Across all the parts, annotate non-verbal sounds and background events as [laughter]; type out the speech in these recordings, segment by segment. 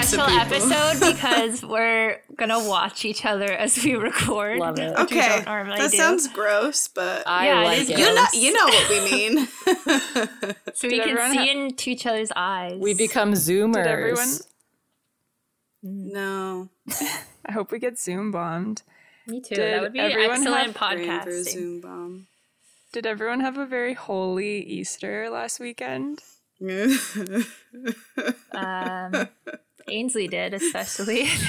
special people. episode [laughs] because we're gonna watch each other as we record. Love it. which we Okay, don't normally that do. sounds gross, but I Yeah, like is it. you know, you know what we mean. [laughs] so we can see ha- into each other's eyes. We become Zoomers. Did everyone? no, [laughs] I hope we get Zoom bombed. Me too. Did that would be everyone excellent have praying for a podcasting. Zoom bomb. Did everyone have a very holy Easter last weekend? Um, Ainsley did, especially. [laughs] [laughs]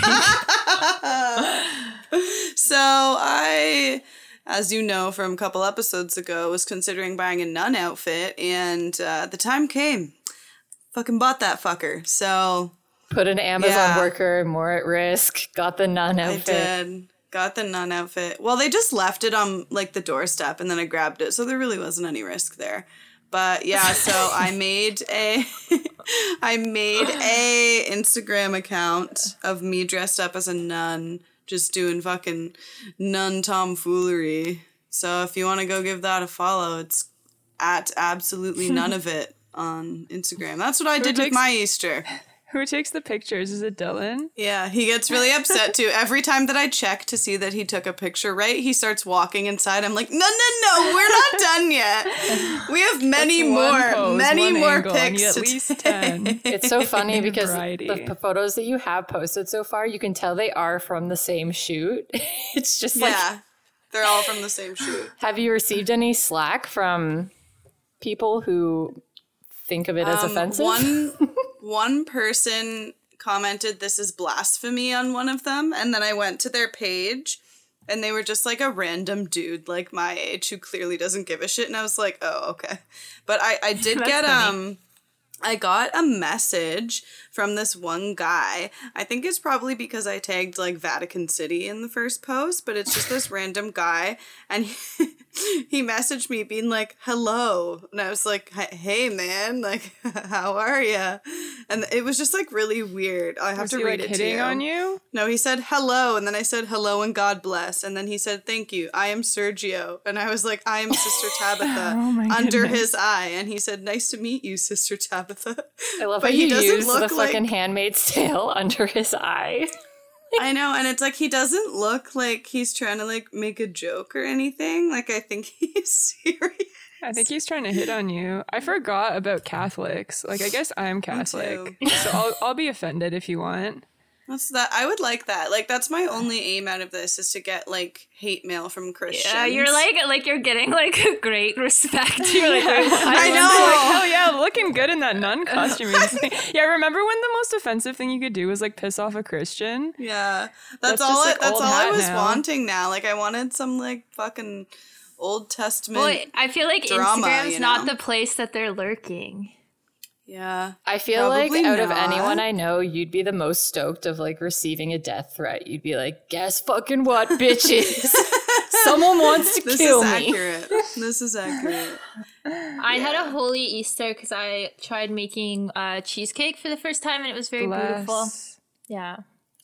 so I, as you know from a couple episodes ago, was considering buying a nun outfit, and uh, the time came. Fucking bought that fucker. So Put an Amazon Yeah. worker more at risk. Got the nun outfit. I did. Got the nun outfit. Well, they just left it on like the doorstep and then I grabbed it. So there really wasn't any risk there. But yeah, so I [laughs] made a [laughs] I made a Instagram account of me dressed up as a nun, just doing fucking nun tomfoolery. So if you want to go give that a follow, it's at absolutely none of [laughs] it on Instagram. That's what I did with my Easter. Who takes the pictures? Is it Dylan? Yeah, he gets really upset too. Every time that I check to see that he took a picture right, he starts walking inside. I'm like, no, no, no, we're not [laughs] done yet. We have many One more, pose, many more angle, pics at to least take. 10. It's so funny [laughs] because variety. the p- photos that you have posted so far, you can tell they are from the same shoot. [laughs] it's just like, Yeah, they're all from the same shoot. have you received any slack from people who think of it as Um, offensive? One, one person commented this is blasphemy on one of them, and then I went to their page. And they were just like a random dude like my age who clearly doesn't give a shit. And I was like, oh, okay. But I, I did [laughs] get funny. um I got a message from this one guy. I think it's probably because I tagged like Vatican City in the first post, but it's just this random guy and he, [laughs] he messaged me being like, "Hello." And I was like, "Hey- "Hey man, like [laughs] how are you?" And it was just like really weird. I have Was to he read like it hitting to you. on you? No, he said hello, and then I said hello and God bless, and then he said thank you. I am Sergio, and I was like, I am Sister [laughs] Tabitha Oh under goodness. his eye, and he said, nice to meet you, Sister Tabitha. [laughs] I love but how he you doesn't use the like- fucking Handmaid's Tale [laughs] under his eye. I know, and it's like he doesn't look like he's trying to like make a joke or anything. Like I think [laughs] he's serious. I think he's trying to hit on you. I forgot about Catholics. Like, I guess I'm Catholic. so I'll, I'll be offended if you want. That's that. I would like that. Like that's my only aim out of this is to get like hate mail from Christians. yeah, you're like like you're getting like a [laughs] great respect. [laughs] You're like, I Like, know. hell yeah, looking good in that nun [laughs] costume. yeah, remember when the most offensive thing you could do was like piss off a Christian? Yeah, that's, That's all. just, I, that's all I was now. wanting now. Like I wanted some like fucking Old Testament. well, I feel like drama, Instagram's you not the place that they're lurking. Yeah, I feel like Probably out of anyone I know, you'd be the most stoked of like receiving a death threat. You'd be like, guess fucking what, [laughs] bitches? [laughs] Someone wants to this kill is accurate. This is accurate. [laughs] I had a holy Easter because I tried making uh, cheesecake for the first time and it was very beautiful. Yeah,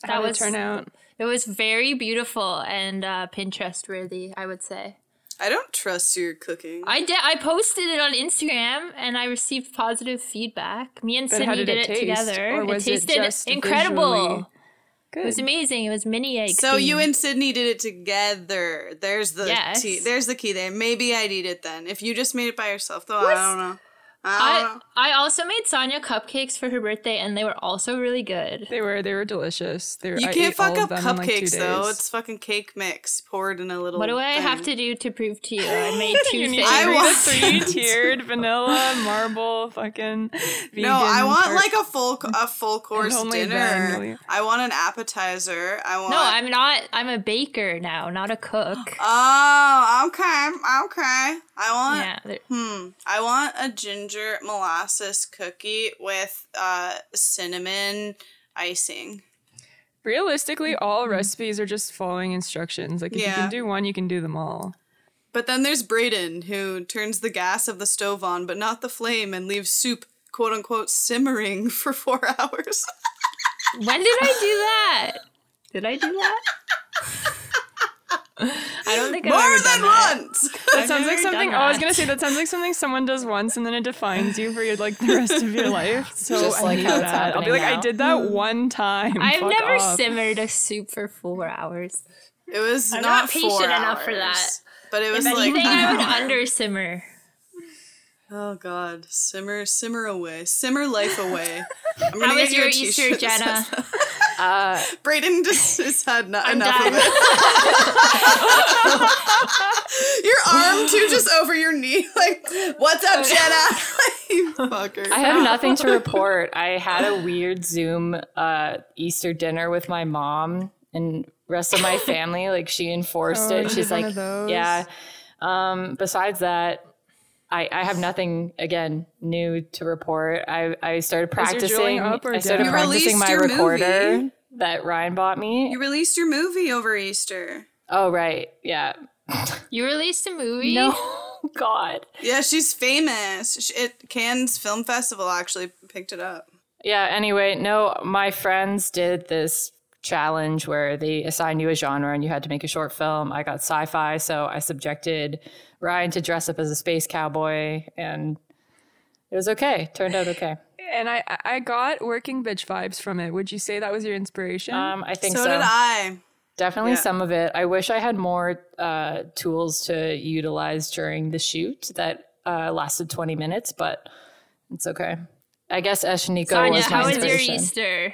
How that did was it turn out? It was very beautiful and uh, Pinterest worthy, I would say. I don't trust your cooking. I did. I posted it on Instagram and I received positive feedback. Me and But Sydney did did, it it, taste? together. Or was it it tasted just incredible. visually It was amazing. It was mini egg. so you and Sydney did it together. There's the Yes. key. There's the key there. Maybe I'd eat it then. If you just made it by yourself, though, I don't know. I I. I also made Sonia cupcakes for her birthday and they were also really good. They were they were delicious. They were, You I can't ate all fuck of up them in, like, two cupcakes though. days. It's fucking cake mix poured in a little. What do I have thing. to do to prove to you? I made [laughs] two you need things. I read want- the three tiered [laughs] vanilla marble fucking. Vegan No, I want tart- like a full a full course only dinner. then will you- I want an appetizer. I want. No, I'm not. I'm a baker now, not a cook. Oh, okay, okay. I want. yeah, Hmm. I want a ginger molasses cookie with uh cinnamon icing. Realistically, all recipes are just following instructions. Like if you can do one, you can do them all. But then there's Brayden who turns the gas of the stove on, but not the flame, and leaves soup quote unquote simmering [laughs] for four hours. when did I do that? [laughs] Did I do that? [laughs] I don't think think I've More ever than done that. once. That sounds like something. Oh, I was gonna say that sounds like something someone does once and then it defines you for your, like the rest of your life. [laughs] So Just I like hate how it's that. I'll be happening like, I did that hmm. one time. I've Fuck never off. simmered a soup for four hours. It was I'm not, not patient four enough for that. But it was If like anything, I would [laughs] under simmer. Oh God, simmer, simmer away, simmer life away. [laughs] I'm gonna How was your Easter, Jenna? says [laughs] that. Brayden just has had not I'm enough done. of it. [laughs] your arm too, just over your knee, like, "What's up, Jenna?" you fucker. I have nothing to report. I had a weird Zoom uh, Easter dinner with my mom and rest of my family. Like she enforced Oh, it. She's like, yeah. Um, besides that, I, I have nothing again new to report. I, I started Was your drilling practicing. up or I started down? You practicing released my recorder movie. that Ryan bought me. you released your movie over Easter. oh right, yeah. [laughs] You released a movie? No, [laughs] God. Yeah, she's famous. Sh- It Cannes Film Festival actually picked it up. Yeah, anyway, no, my friends did this challenge where they assigned you a genre and you had to make a short film. I got sci fi, so I subjected Ryan to dress up as a space cowboy, and it was okay. Turned out okay. And I I got working bitch vibes from it. Would you say that was your inspiration? Um, I think So, so. did I. Definitely Yeah. some of it. I wish I had more uh, tools to utilize during the shoot that uh, lasted 20 minutes, but it's okay. I guess Eshniko Sonia, was my how was your. Easter?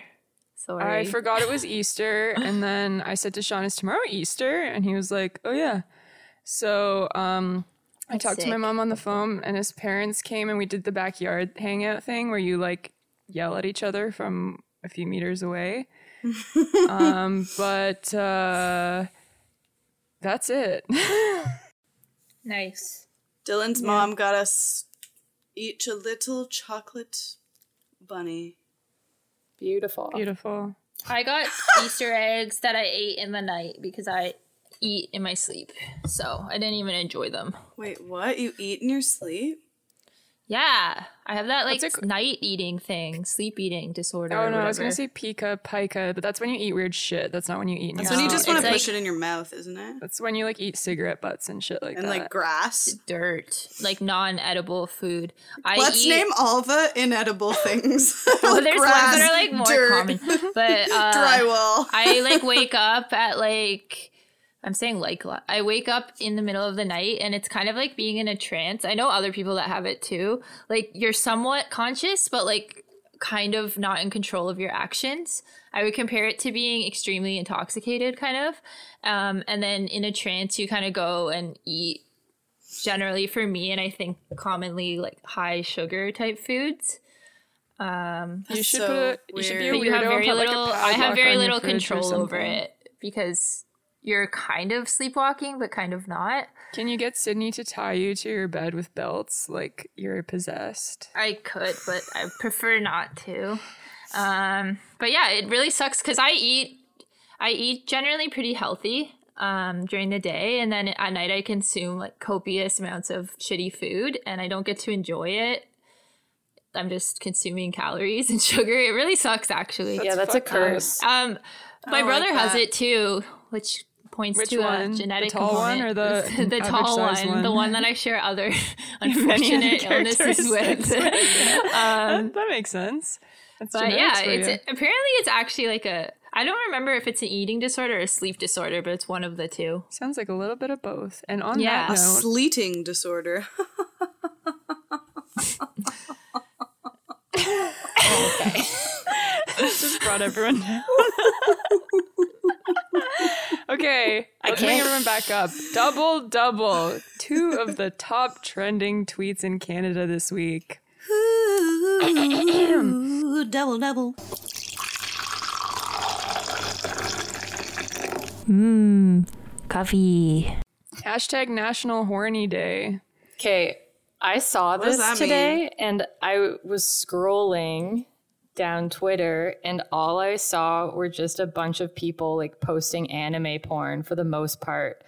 Sorry. I forgot it was [laughs] Easter, and then I said to Sean, "Is tomorrow Easter?" And he was like, "Oh yeah." So um, I talked to my mom on the phone, and his parents came, and we did the backyard hangout thing where you like yell at each other from a few meters away. [laughs] um, but uh, that's it. [laughs] Nice. Dylan's mom got us each a little chocolate bunny. Beautiful. Beautiful. I got [laughs] Easter eggs that I ate in the night because I eat in my sleep. So I didn't even enjoy them. Wait, what? You eat in your sleep? Yeah. I have that like What's it- night eating thing, sleep eating disorder. Oh or no, I was gonna say pica, pica, but that's when you eat weird shit. That's not when you eat in That's your when you just want to push like- it in your mouth, isn't it? That's when you like eat cigarette butts and shit like And that. And like grass. dirt, like non-edible food. I Let's eat, name all the inedible [laughs] things. Well, Like there's grass, ones that are like more dirt, common, but [laughs] uh, Drywall. I like wake up at like I'm saying like a lot. I wake up in the middle of the night and it's kind of like being in a trance. I know other people that have it too. Like you're somewhat conscious but like kind of not in control of your actions. I would compare it to being extremely intoxicated kind of. Um, and then in a trance you kind of go and eat generally for me and I think commonly like high sugar type foods. you should so put you should be a weird. You have very put, like, a little I have very little control over it because you're kind of sleepwalking but kind of not. Can you get Sydney to tie you to your bed with belts like you're possessed? I could, but I prefer not to. Um, but yeah, it really sucks because I eat I eat generally pretty healthy um, during the day, and then at night I consume like copious amounts of shitty food, and I don't get to enjoy it. I'm just consuming calories and [laughs] sugar. It really sucks, actually. yeah, that's a curse. Um, my I like brother has it too, which points Which to one? a The genetic tall one or the [laughs] the tall one, average-sized the one? one that I share other [laughs] [laughs] Many unfortunate other illnesses with. characteristics. that, um, that makes sense. That's But yeah, it's you. apparently it's actually like a. I don't remember if it's an eating disorder or a sleep disorder, but it's one of the two. Sounds like a little bit of both. And on Yeah. that A sleeting disorder. Oh, okay. just brought everyone down. [laughs] okay, let's bring everyone back up. Double, double. Two of the top trending tweets in Canada this week. Ooh, double double. Mmm, coffee. Hashtag National Horny Day. Okay, I saw does this that today and I was scrolling down Twitter and all I saw were just a bunch of people like posting anime porn for the most part.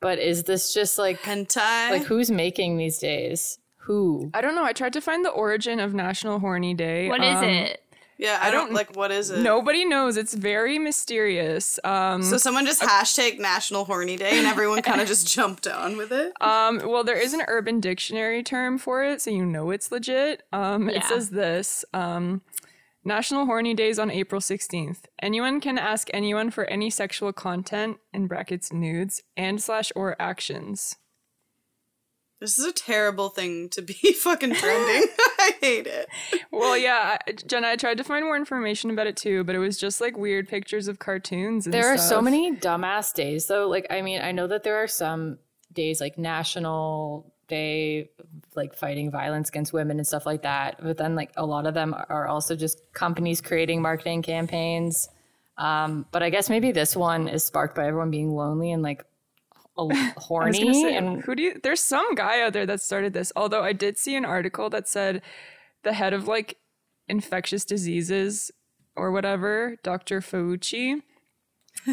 But is this just like Hentai. like who's making these days? Who? I don't know. I tried to find the origin of National Horny Day. What is Um, it? Yeah, I, don't, like what is it? Nobody knows. It's very mysterious. Um, So someone just hashtag National Horny Day and everyone kind of just jumped on with it. [laughs] Um, well, there is an Urban Dictionary term for it, so you know it's legit. Um, It says this um, National Horny Days on April 16th. Anyone can ask anyone for any sexual content, in brackets, nudes, and slash or actions. This is a terrible thing to be [laughs] fucking trending. [laughs] I hate it. Well, yeah, I- Jenna, I tried to find more information about it too, but it was just like weird pictures of cartoons and There are so many dumbass days though. Like I mean, I know that there are some days like National Day like fighting violence against women and stuff like that. But then like a lot of them are also just companies creating marketing campaigns. Um, but I guess maybe this one is sparked by everyone being lonely and like a- [laughs] I was gonna horny say, and who do you? There's some guy out there that started this. Although I did see an article that said the head of like infectious diseases or whatever, Dr. Fauci.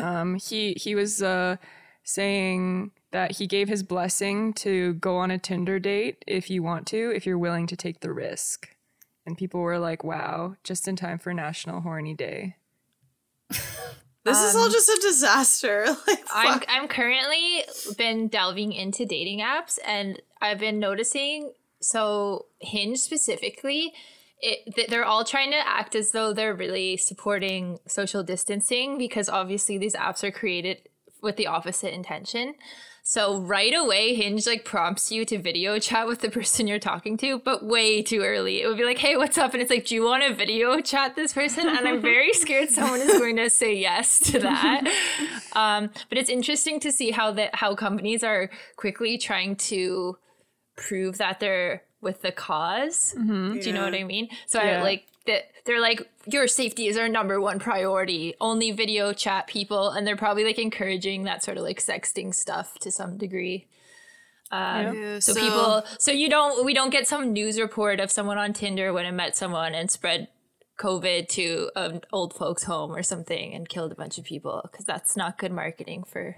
Um, he he was uh, saying that he gave his blessing to go on a Tinder date if you want to, if you're willing to take the risk. And people were like, "Wow, just in time for National Horny Day." [laughs] This is all just a disaster. [laughs] Like, I'm. I'm currently been delving into dating apps and I've been noticing so Hinge specifically it, they're all trying to act as though they're really supporting social distancing because obviously these apps are created with the opposite intention. So right away, Hinge like prompts you to video chat with the person you're talking to, but way too early. It would be like, "Hey, what's up?" And it's like, "Do you want to video chat this person?" And I'm very [laughs] scared someone is going to say yes to that. Um, but it's interesting to see how that how companies are quickly trying to prove that they're with the because Do you know what I mean? So I like that they're like your safety is our number one priority. Only video chat people, and they're probably like encouraging that sort of like sexting stuff to some degree. Um, Yeah, so, people, so you don't, we don't get some news report of someone on Tinder when I met someone and spread COVID to an old folks' home or something and killed a bunch of people because that's not good marketing for.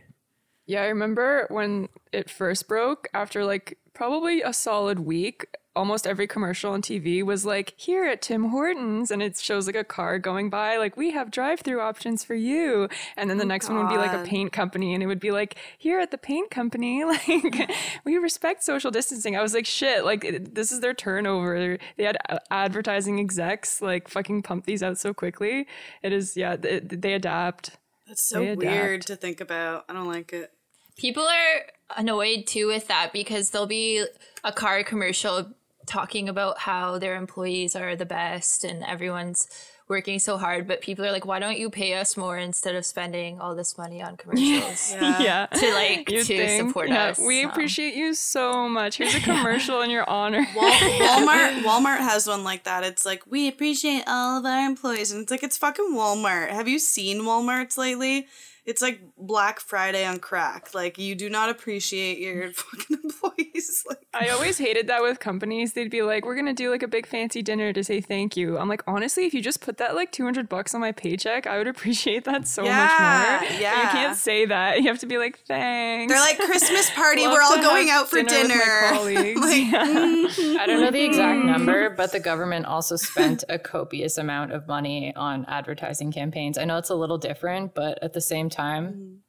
Yeah, I remember when it first broke after like probably a solid week. Almost every commercial on TV was like, here at Tim Hortons, and it shows like a car going by, like, we have drive through options for you. And then the oh next one would be like a paint company, and it would be like, here at the paint company, [laughs] like, we respect social distancing. I was like, shit, like, this is their turnover. They had uh, advertising execs, like, fucking pump these out so quickly. It is, yeah, they, they adapt. That's so weird to think about. I don't like it. People are annoyed too with that because there'll be a car commercial talking about how their employees are the best and everyone's working so hard, but people are like, why don't you pay us more instead of spending all this money on commercials? [laughs] Yeah. yeah. [laughs] To like You to think? support Yeah, us. We Um, appreciate you so much. Here's a [laughs] commercial in your honor. Wal- Walmart Walmart has one like that. It's like we appreciate all of our employees, and it's like it's fucking Walmart. Have you seen Walmarts lately? It's like Black Friday on crack. Like you do not appreciate your [laughs] fucking employees. [laughs] Like I always hated that with companies. They'd be like, "We're gonna do like a big fancy dinner to say thank you." I'm like, honestly, if you just put that like 200 bucks on my paycheck, I would [laughs] appreciate that so Yeah, much more. But yeah. you can't say that. You have to be like, "Thanks." they're like Christmas party. We're all going out for dinner dinner. my colleagues. Like, Yeah. Mm-hmm. I don't know the exact mm-hmm. number, but the government also spent a copious amount of money on advertising campaigns. I know it's a little different, but at the same time, Time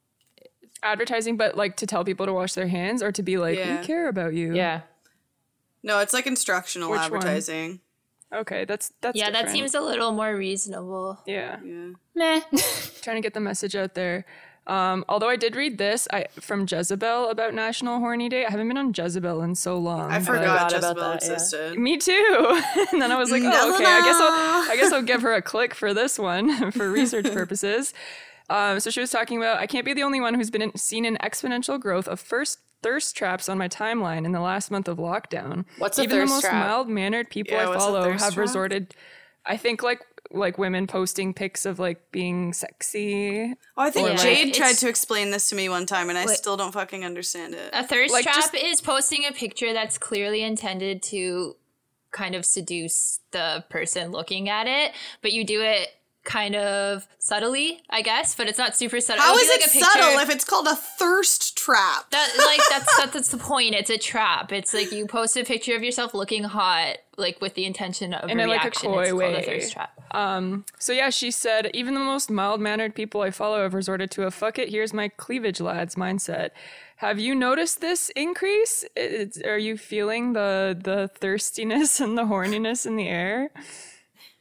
advertising, but like to tell people to wash their hands or to be like, Yeah. "We care about you." yeah. no, it's like instructional Which one? advertising. Okay, that's that's Yeah, that seems a little more reasonable. yeah. Yeah. Meh. [laughs] trying to get the message out there. Um, although I did read this I, from Jezebel about National Horny Day. I haven't been on Jezebel in so long. I but- forgot forgot about Jezebel that, yeah. Me too. [laughs] and then I was like, oh, okay. I guess I'll, I guess I'll give her a click for this one [laughs] for research purposes. Um, so she was talking about I can't be the only one who's been in, seen an exponential growth of first thirst traps on my timeline in the last month of lockdown. What's a Even thirst the most mild mannered people Yeah, I follow have trap? resorted. I think like like women posting pics of like being sexy Oh, I think Or, like, Jade tried to explain this to me one time, and I Like- still don't fucking understand it. A thirst Like, trap just- is posting a picture that's clearly intended to kind of seduce the person looking at it, but you do it kind of subtly, I guess, but it's not super subtle. How It'll is be it like a picture- subtle if it's called a thirst trap? that like [laughs] that's, that's that's the point. It's a trap. It's like you post a picture of yourself looking hot, like with the intention of In a a, like, a coy it's called way. a thirst trap. Um, so yeah, she said, even the most mild mannered people I follow have resorted to a fuck it, here's my cleavage lads mindset. Have you noticed this increase? It's, are you feeling the the thirstiness [laughs] and the horniness in the air?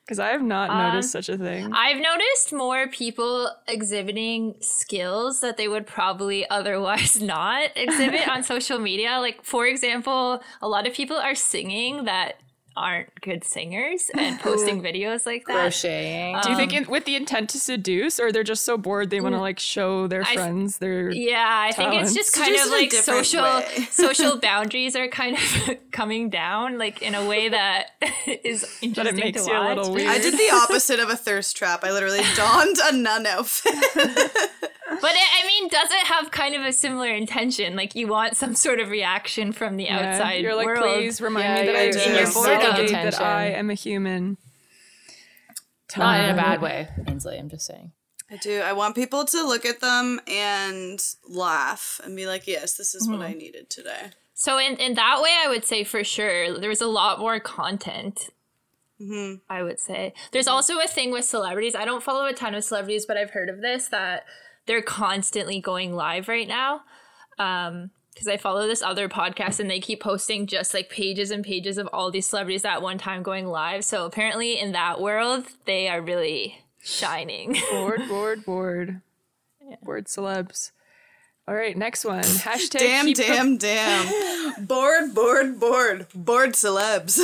Because I have not um, noticed such a thing. I've noticed more people exhibiting skills that they would probably [laughs] otherwise not exhibit on [laughs] social media. Like, for example, a lot of people are singing that aren't good singers [laughs] and posting videos like that. Crocheting. Do you think um, in, with the intent to seduce, or they're just so bored they want to mm. like show their friends their? Yeah, I think it's just kind Seduce of like social [laughs] social boundaries are kind of [laughs] coming down, like in a way that is interesting That it makes to you a watch. little weird. I did the opposite of a thirst trap. I literally donned a nun outfit. But it, I mean, does it have kind of a similar intention? Like you want some sort of reaction from the Yeah, outside You're like, world. please remind Yeah, me that I you're- exist. in your boredom. validate that I am a human. Not in a bad way, Ainsley. I'm just saying. I do. I want people to look at them and laugh and be like, yes, this is what mm-hmm. I needed today. So in in that way, I would say for sure there was a lot more content. Mm-hmm. I would say there's mm-hmm. also a thing with celebrities. I don't follow a ton of celebrities, but I've heard of this that they're constantly going live right now. Um, because I follow this other podcast and they keep posting just like pages and pages of all these celebrities at one time going live. So apparently in that world, they are really shining. [laughs] Bored, bored, bored. Bored celebs. All right, next one. [laughs] Hashtag Damn, keep the- damn, damn. [laughs] bored, bored, bored. Bored celebs.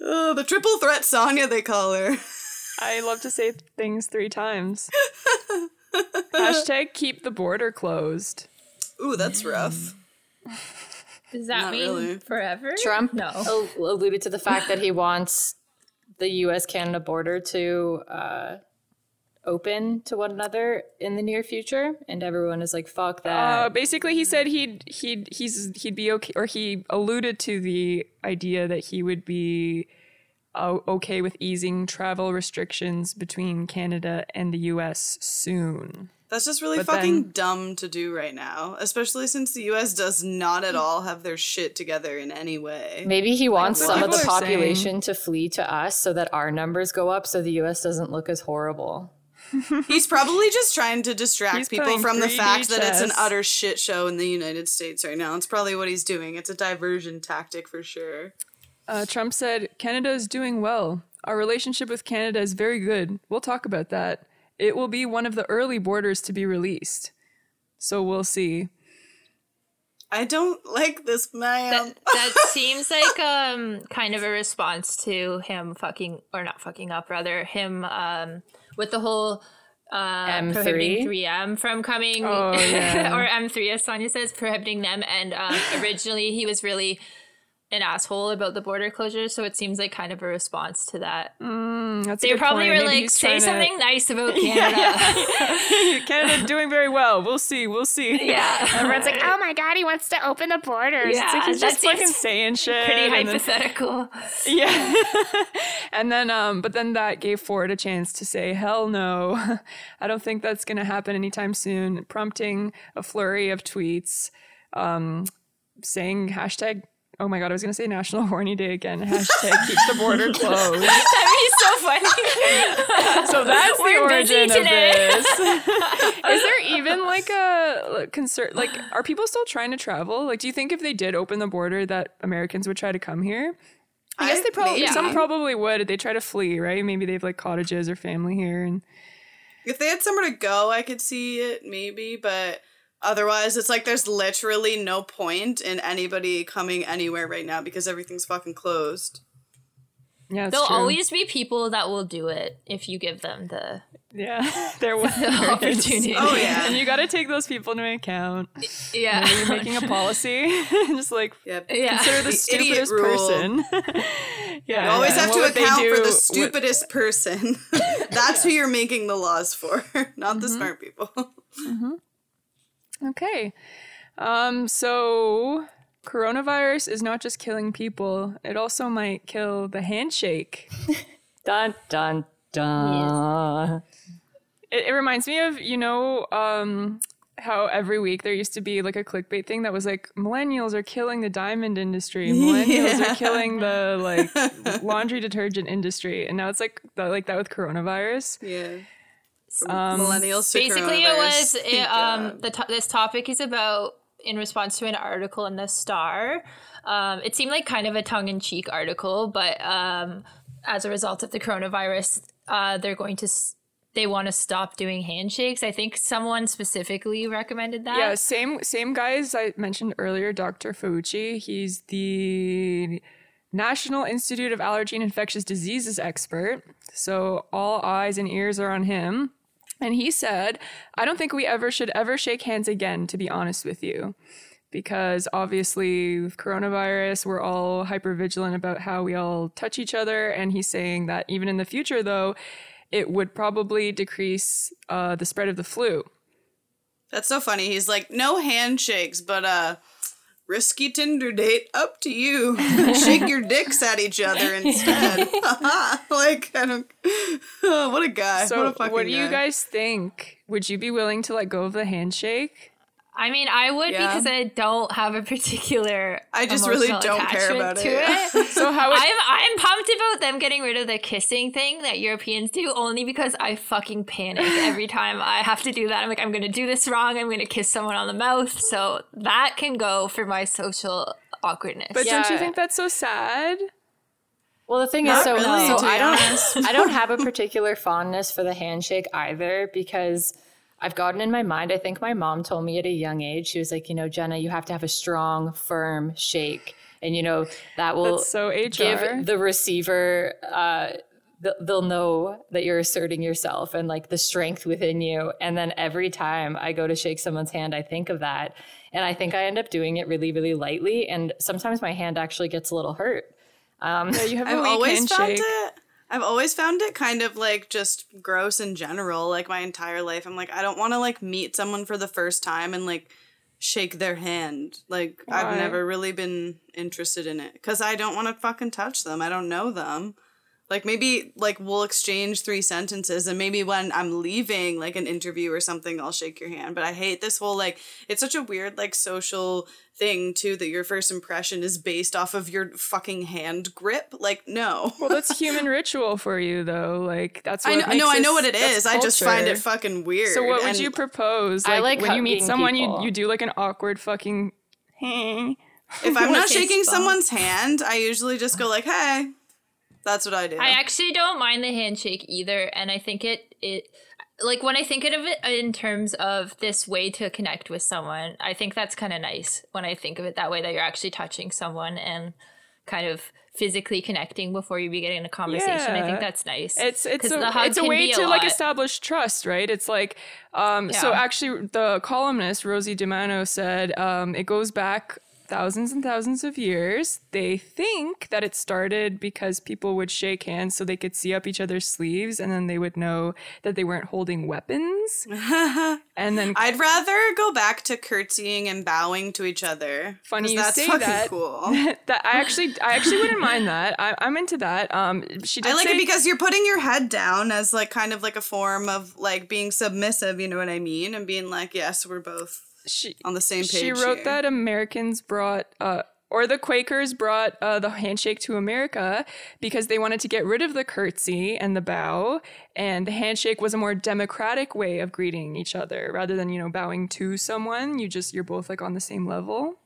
oh, the triple threat Sonia, they call her. I love to say things three times. [laughs] Hashtag keep the border closed. Ooh, that's rough. Does that Not mean really. forever? Trump No. al- alluded to the fact that he wants the U.S. Canada border to uh, open to one another in the near future, and everyone is like, "Fuck that." Uh, that." basically, he said he'd he'd he's he'd be okay, or he alluded to the idea that he would be uh, okay with easing travel restrictions between Canada and the U.S. soon. That's just really But fucking then- dumb to do right now, especially since the US does not at all have their shit together in any way. Maybe he wants some of the people are saying. population to flee to us so that our numbers go up, so the U.S. doesn't look as horrible. [laughs] He's probably just trying to distract He's people from the 3D fact that it's an utter shit show in the United States right now. It's probably what he's doing. It's a diversion tactic for sure. Uh, Trump said, Canada is doing well. Our relationship with Canada is very good. We'll talk about that. It will be one of the early borders to be released. So we'll see. I don't like this man. that, that [laughs] seems like um kind of a response to him fucking or not fucking up rather him um with the whole uh M3? prohibiting 3M from coming Oh, yeah. [laughs] or M3 as Sonia says prohibiting them and um originally he was really an asshole about the border closures so it seems like kind of a response to that That's a they probably point. were Maybe like say trying to- something nice about [laughs] Canada [laughs] Canada doing very well. We'll see. We'll see. yeah Everyone's like, oh my god, he wants to open the borders. Yeah, It's like he's just fucking saying shit. pretty and then- hypothetical [laughs] Yeah. and then um but then that gave Ford a chance to say hell no. I don't think that's going to happen anytime soon, prompting a flurry of tweets um saying hashtag Oh my god, I was gonna say National Horny Day again. Hashtag keep the border [laughs] closed. that'd be so funny So that's the We're busy origin of today. this. [laughs] Is there even like a concern? Like, are people still trying to travel? Like, do you think if they did open the border, that Americans would try to come here? I guess they probably maybe. some probably would. They try to flee, right? Maybe they have like cottages or family here, and If they had somewhere to go, I could see it maybe, but otherwise, it's like there's literally no point in anybody coming anywhere right now because everything's fucking closed. yeah, it's There'll true. always be people that will do it if you give them the yeah, [laughs] there was [laughs] there is. opportunity. Oh, yeah. and you got to take those people into account. Yeah. You're making a [laughs] policy, just like Yep. Yeah. consider the, The stupidest person. yeah, You always and have what to account for the what- stupidest person. That's who you're making the laws for, not Mm-hmm. the smart people. Okay. Um, so coronavirus is not just killing people; it also might kill the handshake. [laughs] Dun dun dun. It, it reminds me of you know um, how every week there used to be like a clickbait thing that was like millennials are killing the diamond industry, [laughs] millennials are killing the like [laughs] laundry detergent industry, and now it's like the, like that with coronavirus. Yeah. From millennials Basically, it was it, um the to- this topic is about in response to an article in the Star. Um, it seemed like kind of a tongue in cheek article, but um, as a result of the coronavirus, uh, they're going to. S- they want to stop doing handshakes. I think someone specifically recommended that. Yeah, same same guy as I mentioned earlier, Dr. Fauci. He's the National Institute of Allergy and Infectious Diseases expert. So all eyes and ears are on him. And he said, I don't think we ever should ever shake hands again, to be honest with you. Because obviously, with coronavirus, we're all hyper vigilant about how we all touch each other. And he's saying that even in the future, though, it would probably decrease uh, the spread of the flu. That's so funny. He's like, no handshakes, but uh risky Tinder date, up to you. [laughs] Shake your dicks at each other instead. [laughs] [laughs] like, I don't oh, what a guy. So, what a what, fucking do you guys think? Would you be willing to let go of the handshake? I mean, I would Yeah. because I don't have a [laughs] particular. I just really don't care attachment about to it. it. [laughs] So how would, I'm I'm pumped about them getting rid of the kissing thing that Europeans do only because I fucking panic every [laughs] time I have to do that. I'm like, I'm gonna do this wrong. I'm gonna kiss someone on the mouth. So that can go for my social awkwardness. but don't you think that's so sad? Well, the thing Not is, so, really, so I don't. I don't have a particular fondness for the handshake either because I've gotten in my mind. I think my mom told me at a young age. She was like, you know, Jenna, you have to have a strong, firm shake, and you know that will That's so HR. give the receiver. Uh, th- they'll know that you're asserting yourself and like the strength within you. And then every time I go to shake someone's hand, I think of that. And I think I end up doing it really, really lightly. And sometimes my hand actually gets a little hurt. yeah, you have a I've weak always found handshake. it. I've always found it kind of like just gross in general. Like my entire life, I'm like, I don't want to like meet someone for the first time and like shake their hand. Like Why? I've never really been interested in it because I don't want to fucking touch them. I don't know them. Like maybe like we'll exchange three sentences and maybe when I'm leaving like an interview or something I'll shake your hand. But I hate this whole like it's such a weird like social thing too that your first impression is based off of your fucking hand grip. Like no. Well, that's [laughs] human ritual for you, though. Like that's what I know, makes no, I know what it is. that's. I just find it fucking weird. So what would and you propose? I Like, like when you meet someone, you people. you do like an awkward fucking. hey. if I'm [laughs] not shaking bump. someone's hand, I usually just go like, "Hey." That's what I do. I actually don't mind the handshake either, and I think it it like when I think of it in terms of this way to connect with someone, I think that's kind of nice when I think of it that way that you're actually touching someone and kind of physically connecting before you begin a conversation. I think that's nice. It's it's a, it's a way to like establish trust, right? It's like um so actually the columnist Rosie DiManno said um it goes back thousands and thousands of years. They think that it started because people would shake hands so they could see up each other's sleeves and then they would know that they weren't holding weapons. [laughs] and then I'd rather go back to curtsying and bowing to each other. Funny you that's say fucking that. cool. [laughs] that I actually I actually wouldn't mind that. I, I'm into that. Um she I like say, it because you're putting your head down as like kind of like a form of like being submissive, you know what I mean? And being like, yes, we're both she, on the same page. She wrote here. that Americans brought, uh, or the Quakers brought uh, the handshake to America because they wanted to get rid of the curtsy and the bow, and the handshake was a more democratic way of greeting each other rather than you know bowing to someone. You just you're both like on the same level.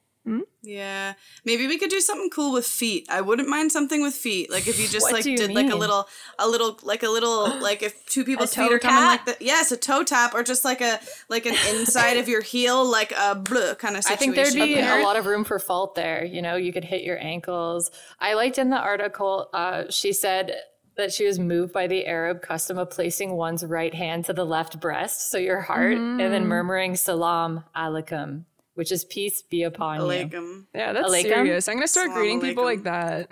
Yeah. Maybe we could do something cool with feet. I wouldn't mind something with feet. Like if you [laughs] just like you did like a little a little like a little [gasps] like if two people's feet toe are coming like tap? that. Yes, a toe tap or just like a like an inside of your heel like a bleh kind of situation. I think there'd be Apparent- a lot of room for fault there. You know, you could hit your ankles. I liked in the article, uh, she said that she was moved by the Arab custom of placing one's right hand to the left breast, so your heart, and then murmuring salam alaikum, which is peace be upon you. like 'em. Yeah, that's Alaikum? serious. I'm gonna start Salam greeting people like that.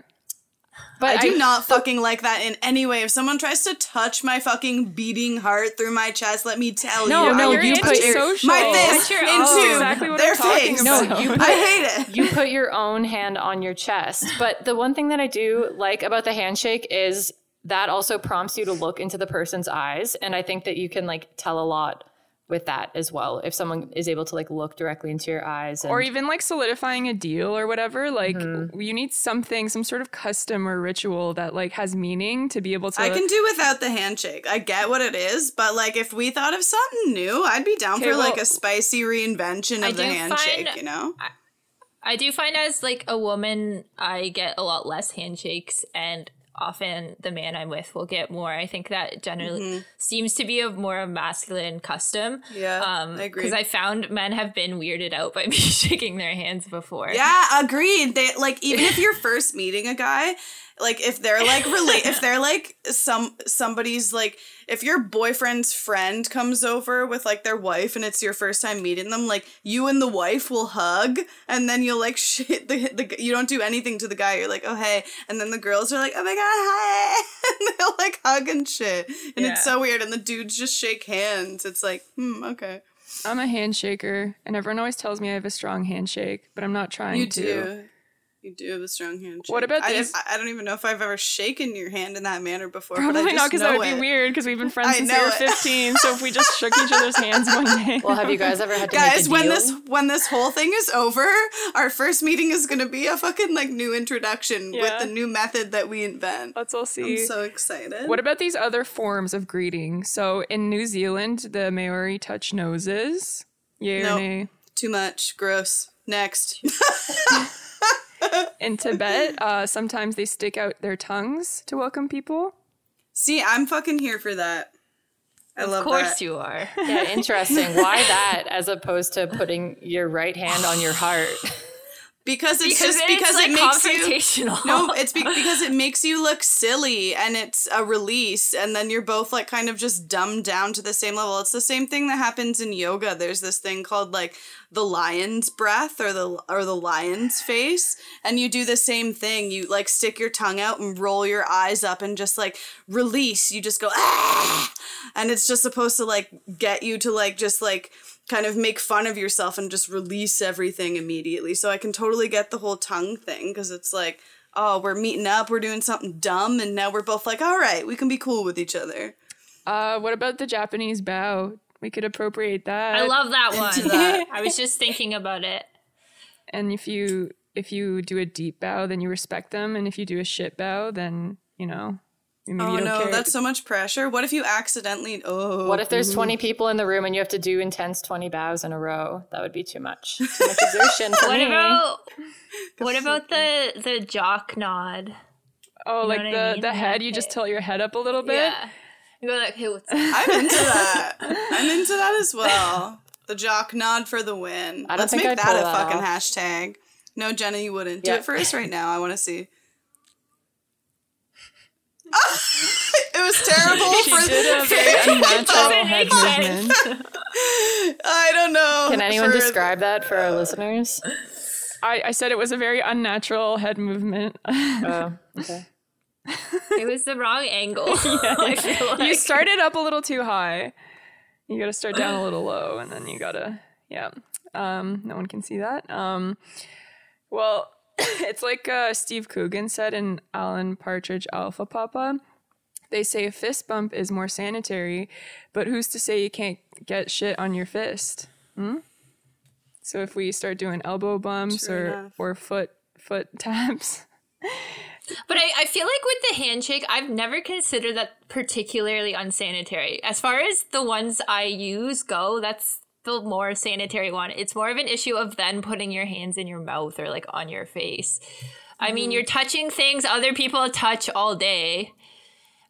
But I do not fucking like that in any way. If someone tries to touch my fucking beating heart through my chest, let me tell No, you, no, I you're you will put your- my fist Put your into exactly their face. No, you I hate it. you put your own hand on your chest. But the one thing that I do like about the handshake is that also prompts you to look into the person's eyes. And I think that you can like tell a lot with that as well. If someone is able to like look directly into your eyes and or even like solidifying a deal or whatever like mm-hmm. you need something some sort of custom or ritual that like has meaning to be able to I can do without the handshake. I get what it is, but like if we thought of something new, I'd be down Okay, for like a spicy reinvention I of the handshake. find- you know, I do find as like a woman, I get a lot less handshakes, and often the man I'm with will get more. I think that generally seems to be a more masculine custom. Yeah, um, I agree. Because I found men have been weirded out by [laughs] me shaking their hands before. yeah, agreed. They like even if you're first meeting a guy, like if they're like relate, [laughs] if they're like some somebody's like if your boyfriend's friend comes over with like their wife and it's your first time meeting them, like you and the wife will hug and then you'll like [laughs] shit the, the you don't do anything to the guy. You're like oh hey, and then the girls are like oh my god hi, [laughs] and they'll like hug and shit, and it's so weird. And the dudes just shake hands. It's like hmm okay, i'm a handshaker and everyone always tells me i have a strong handshake but i'm not trying you to do. You do have a strong handshake. What about I, these- I, I don't even know if I've ever shaken your hand in that manner before. but I Probably just not because that would it. be weird because we've been [laughs] friends I since we were 15. so if we just shook each other's hands one day. [laughs] well, have you guys ever had to Guys, make a when deal? this when this whole thing is over, our first meeting is gonna be a fucking like new introduction Yeah. with the new method that we invent. Let's all see. I'm so excited. What about these other forms of greeting? So in New Zealand, the Maori touch noses. Yay Nope. nay? Too much. Gross. Next. [laughs] [laughs] In Tibet, uh, sometimes they stick out their tongues to welcome people. See, I'm fucking here for that. I Of love course that. you are. [laughs] yeah, interesting. Why that as opposed to putting your right hand on your heart? because it's Because just it's, because like, it makes you. No, [laughs] it's be- because it makes you look silly and it's a release, and then you're both like kind of just dumbed down to the same level. It's the same thing that happens in yoga. There's this thing called like the lion's breath or the or the lion's face, and you do the same thing. You like stick your tongue out and roll your eyes up and just like release. You just go ah, and it's just supposed to like get you to like just like kind of make fun of yourself and just release everything immediately. So I can totally get the whole tongue thing because it's like, oh, we're meeting up, we're doing something dumb, and now we're both like, all right, we can be cool with each other. Uh, what about the Japanese bow? We could appropriate that. I love that [laughs] one. that. I was just thinking about it. and if you if you do a deep bow, then you respect them, and if you do a shit bow, then you know maybe oh you don't no, care. that's so much pressure. What if you accidentally? Oh, What if there's mm-hmm. 20 people in the room and you have to do intense 20 bows in a row? That would be too much. [laughs] Too much exertion What me. about what about the the jock nod? oh, know like what I the mean? the Yeah, head. You just tilt your head up a little bit. Yeah. You go like, hey, what's up? I'm into [laughs] that. I'm into that as well. The jock nod for the win. I don't Let's think make I'd that pull a that fucking off. hashtag. No, Jenna, you wouldn't. Do Yeah. it for us right now. I want to see. [laughs] it was terrible She for did a very unnatural head [laughs] movement. I don't know. Can anyone for- describe that for our listeners? I, I said it was a very unnatural head movement. Oh, okay. It was the wrong angle. [laughs] [laughs] I feel like. you started up a little too high. You got to start down a little low, and then you gotta, yeah. Um, no one can see that. Um, well, [coughs] it's like uh, Steve Coogan said in Alan Partridge Alpha Papa. They say a fist bump is more sanitary, but who's to say you can't get shit on your fist? Hmm? So if we start doing elbow bumps True or enough. or foot foot [laughs] taps, But I, I feel like with the handshake, I've never considered that particularly unsanitary. As far as the ones I use go, that's the more sanitary one. It's more of an issue of then putting your hands in your mouth or like on your face. I mean, you're touching things other people touch all day.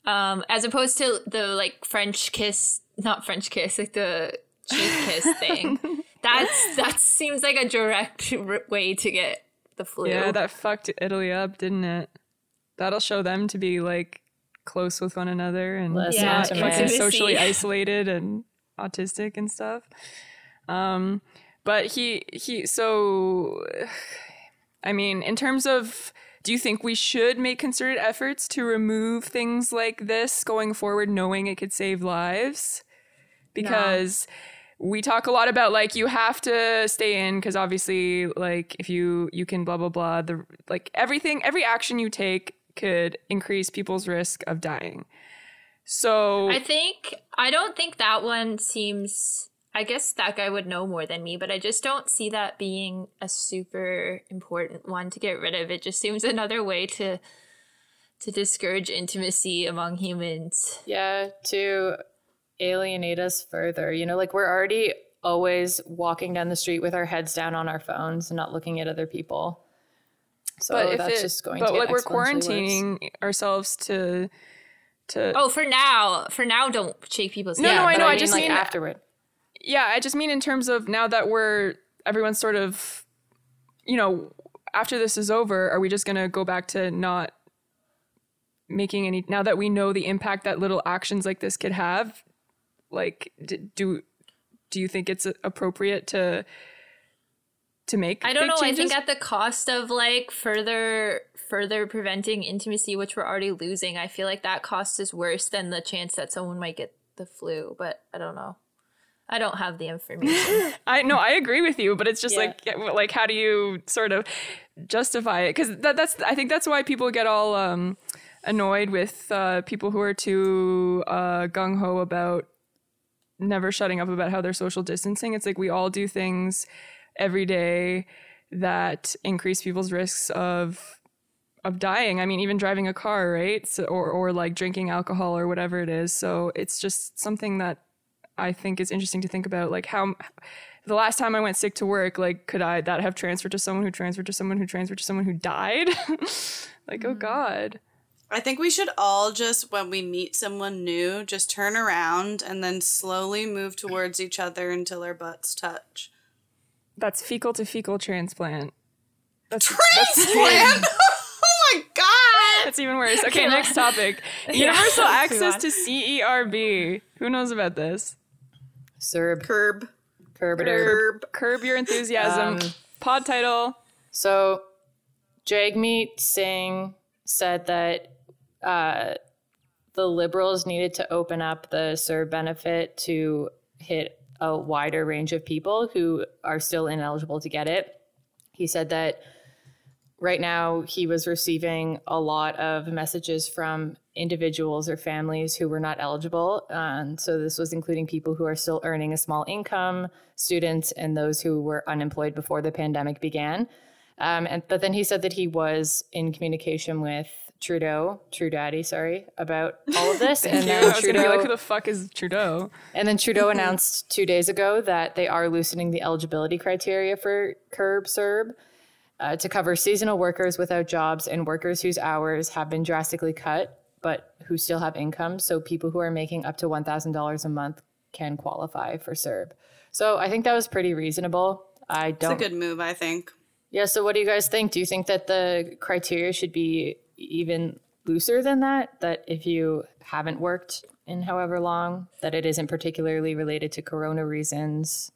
Um, as opposed to the like French kiss, not French kiss, like the cheek kiss [laughs] thing. That's that seems like a direct r- way to get the flu. Yeah, that fucked Italy up, didn't it? That'll show them to be like close with one another and Less not fucking socially [laughs] isolated and autistic and stuff. Um, but he he so I mean, in terms of do you think we should make concerted efforts to remove things like this going forward, knowing it could save lives? Because we talk a lot about like you have to stay in because obviously like if you you can blah blah blah the like everything every action you take could increase people's risk of dying. So I think I don't think that one seems. I guess that guy would know more than me, but I just don't see that being a super important one to get rid of. It just seems [laughs] another way to to discourage intimacy among humans. Yeah, to alienate us further. You know, like we're already always walking down the street with our heads down on our phones and not looking at other people. So but if that's it, just going but to get like we're exponentially worse. quarantining ourselves to to Oh, for now, for now, don't shake people's No, hands. no, I know, I mean, just like mean- afterward. yeah i just mean in terms of now that we're everyone's sort of you know after this is over are we just going to go back to not making any now that we know the impact that little actions like this could have like d- do do you think it's appropriate to to make I don't know. I think at the cost of like further further preventing intimacy, which we're already losing, I feel like that cost is worse than the chance that someone might get the flu. But I don't know. I don't have the information. [laughs] I no, I agree with you, but it's just Yeah. like like how do you sort of justify it? Because that, that's I think that's why people get all um, annoyed with uh, people who are too uh, gung ho about never shutting up about how they're social distancing. It's like we all do things every day that increase people's risks of of dying. I mean, even driving a car, right? So, or or like drinking alcohol or whatever it is. So it's just something that I think is interesting to think about. Like how the last time I went sick to work, like could I that have transferred to someone who transferred to someone who transferred to someone who died? [laughs] like oh mm-hmm. god. I think we should all just, when we meet someone new, just turn around and then slowly move towards each other until our butts touch. That's fecal to fecal transplant. That's Transplant? [laughs] oh my god! That's even worse. Okay, next topic. [laughs] Universal access to CERB. Who knows about this? Serb, Curb. Kerbiter. Curb. Curb Your Enthusiasm. Um, Pod title. So, Jagmeet Singh said that uh, the liberals needed to open up the CERB benefit to hit a wider range of people who are still ineligible to get it. He said that right now he was receiving a lot of messages from individuals or families who were not eligible. And so this was including people who are still earning a small income, students, and those who were unemployed before the pandemic began. Um, and but then he said that he was in communication with Trudeau, Trudaddy, sorry, about all of [laughs] this. and Yeah, then I was gonna be like, who the fuck is Trudeau? and then Trudeau [laughs] announced two days ago that they are loosening the eligibility criteria for curb CERB uh, to cover seasonal workers without jobs and workers whose hours have been drastically cut, but who still have income. So people who are making up to $1,000 a month can qualify for CERB. So I think that was pretty reasonable. I don't. It's a good move, I think. yeah. So what do you guys think? Do you think that the criteria should be even looser than that? That if you haven't worked in however long, that it isn't particularly related to corona reasons,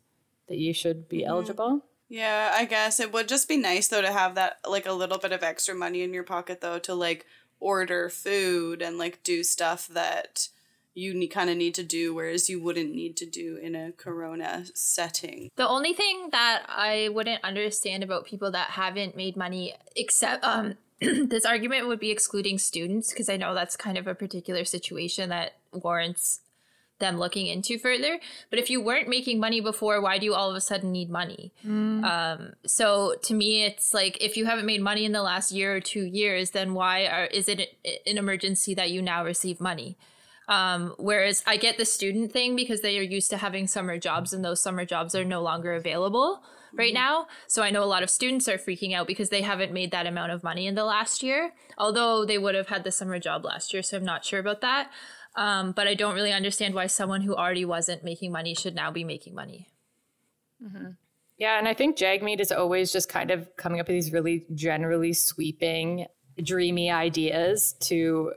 that you should be eligible? Yeah, I guess it would just be nice though to have that like a little bit of extra money in your pocket though to like order food and like do stuff that you ne- kind of need to do whereas you wouldn't need to do in a corona setting. The only thing that I wouldn't understand about people that haven't made money, except um, [clears throat] this argument would be excluding students, because I know that's kind of a particular situation that warrants them looking into further. But if you weren't making money before, why do you all of a sudden need money? Um, so to me, it's like if you haven't made money in the last year or two years, then why are, is it an emergency that you now receive money? Um, whereas I get the student thing because they are used to having summer jobs and those summer jobs are no longer available right now. So I know a lot of students are freaking out because they haven't made that amount of money in the last year, although they would have had the summer job last year. So I'm not sure about that. Um, but I don't really understand why someone who already wasn't making money should now be making money. Yeah, and I think Jagmeet is always just kind of coming up with these really generally sweeping, dreamy ideas to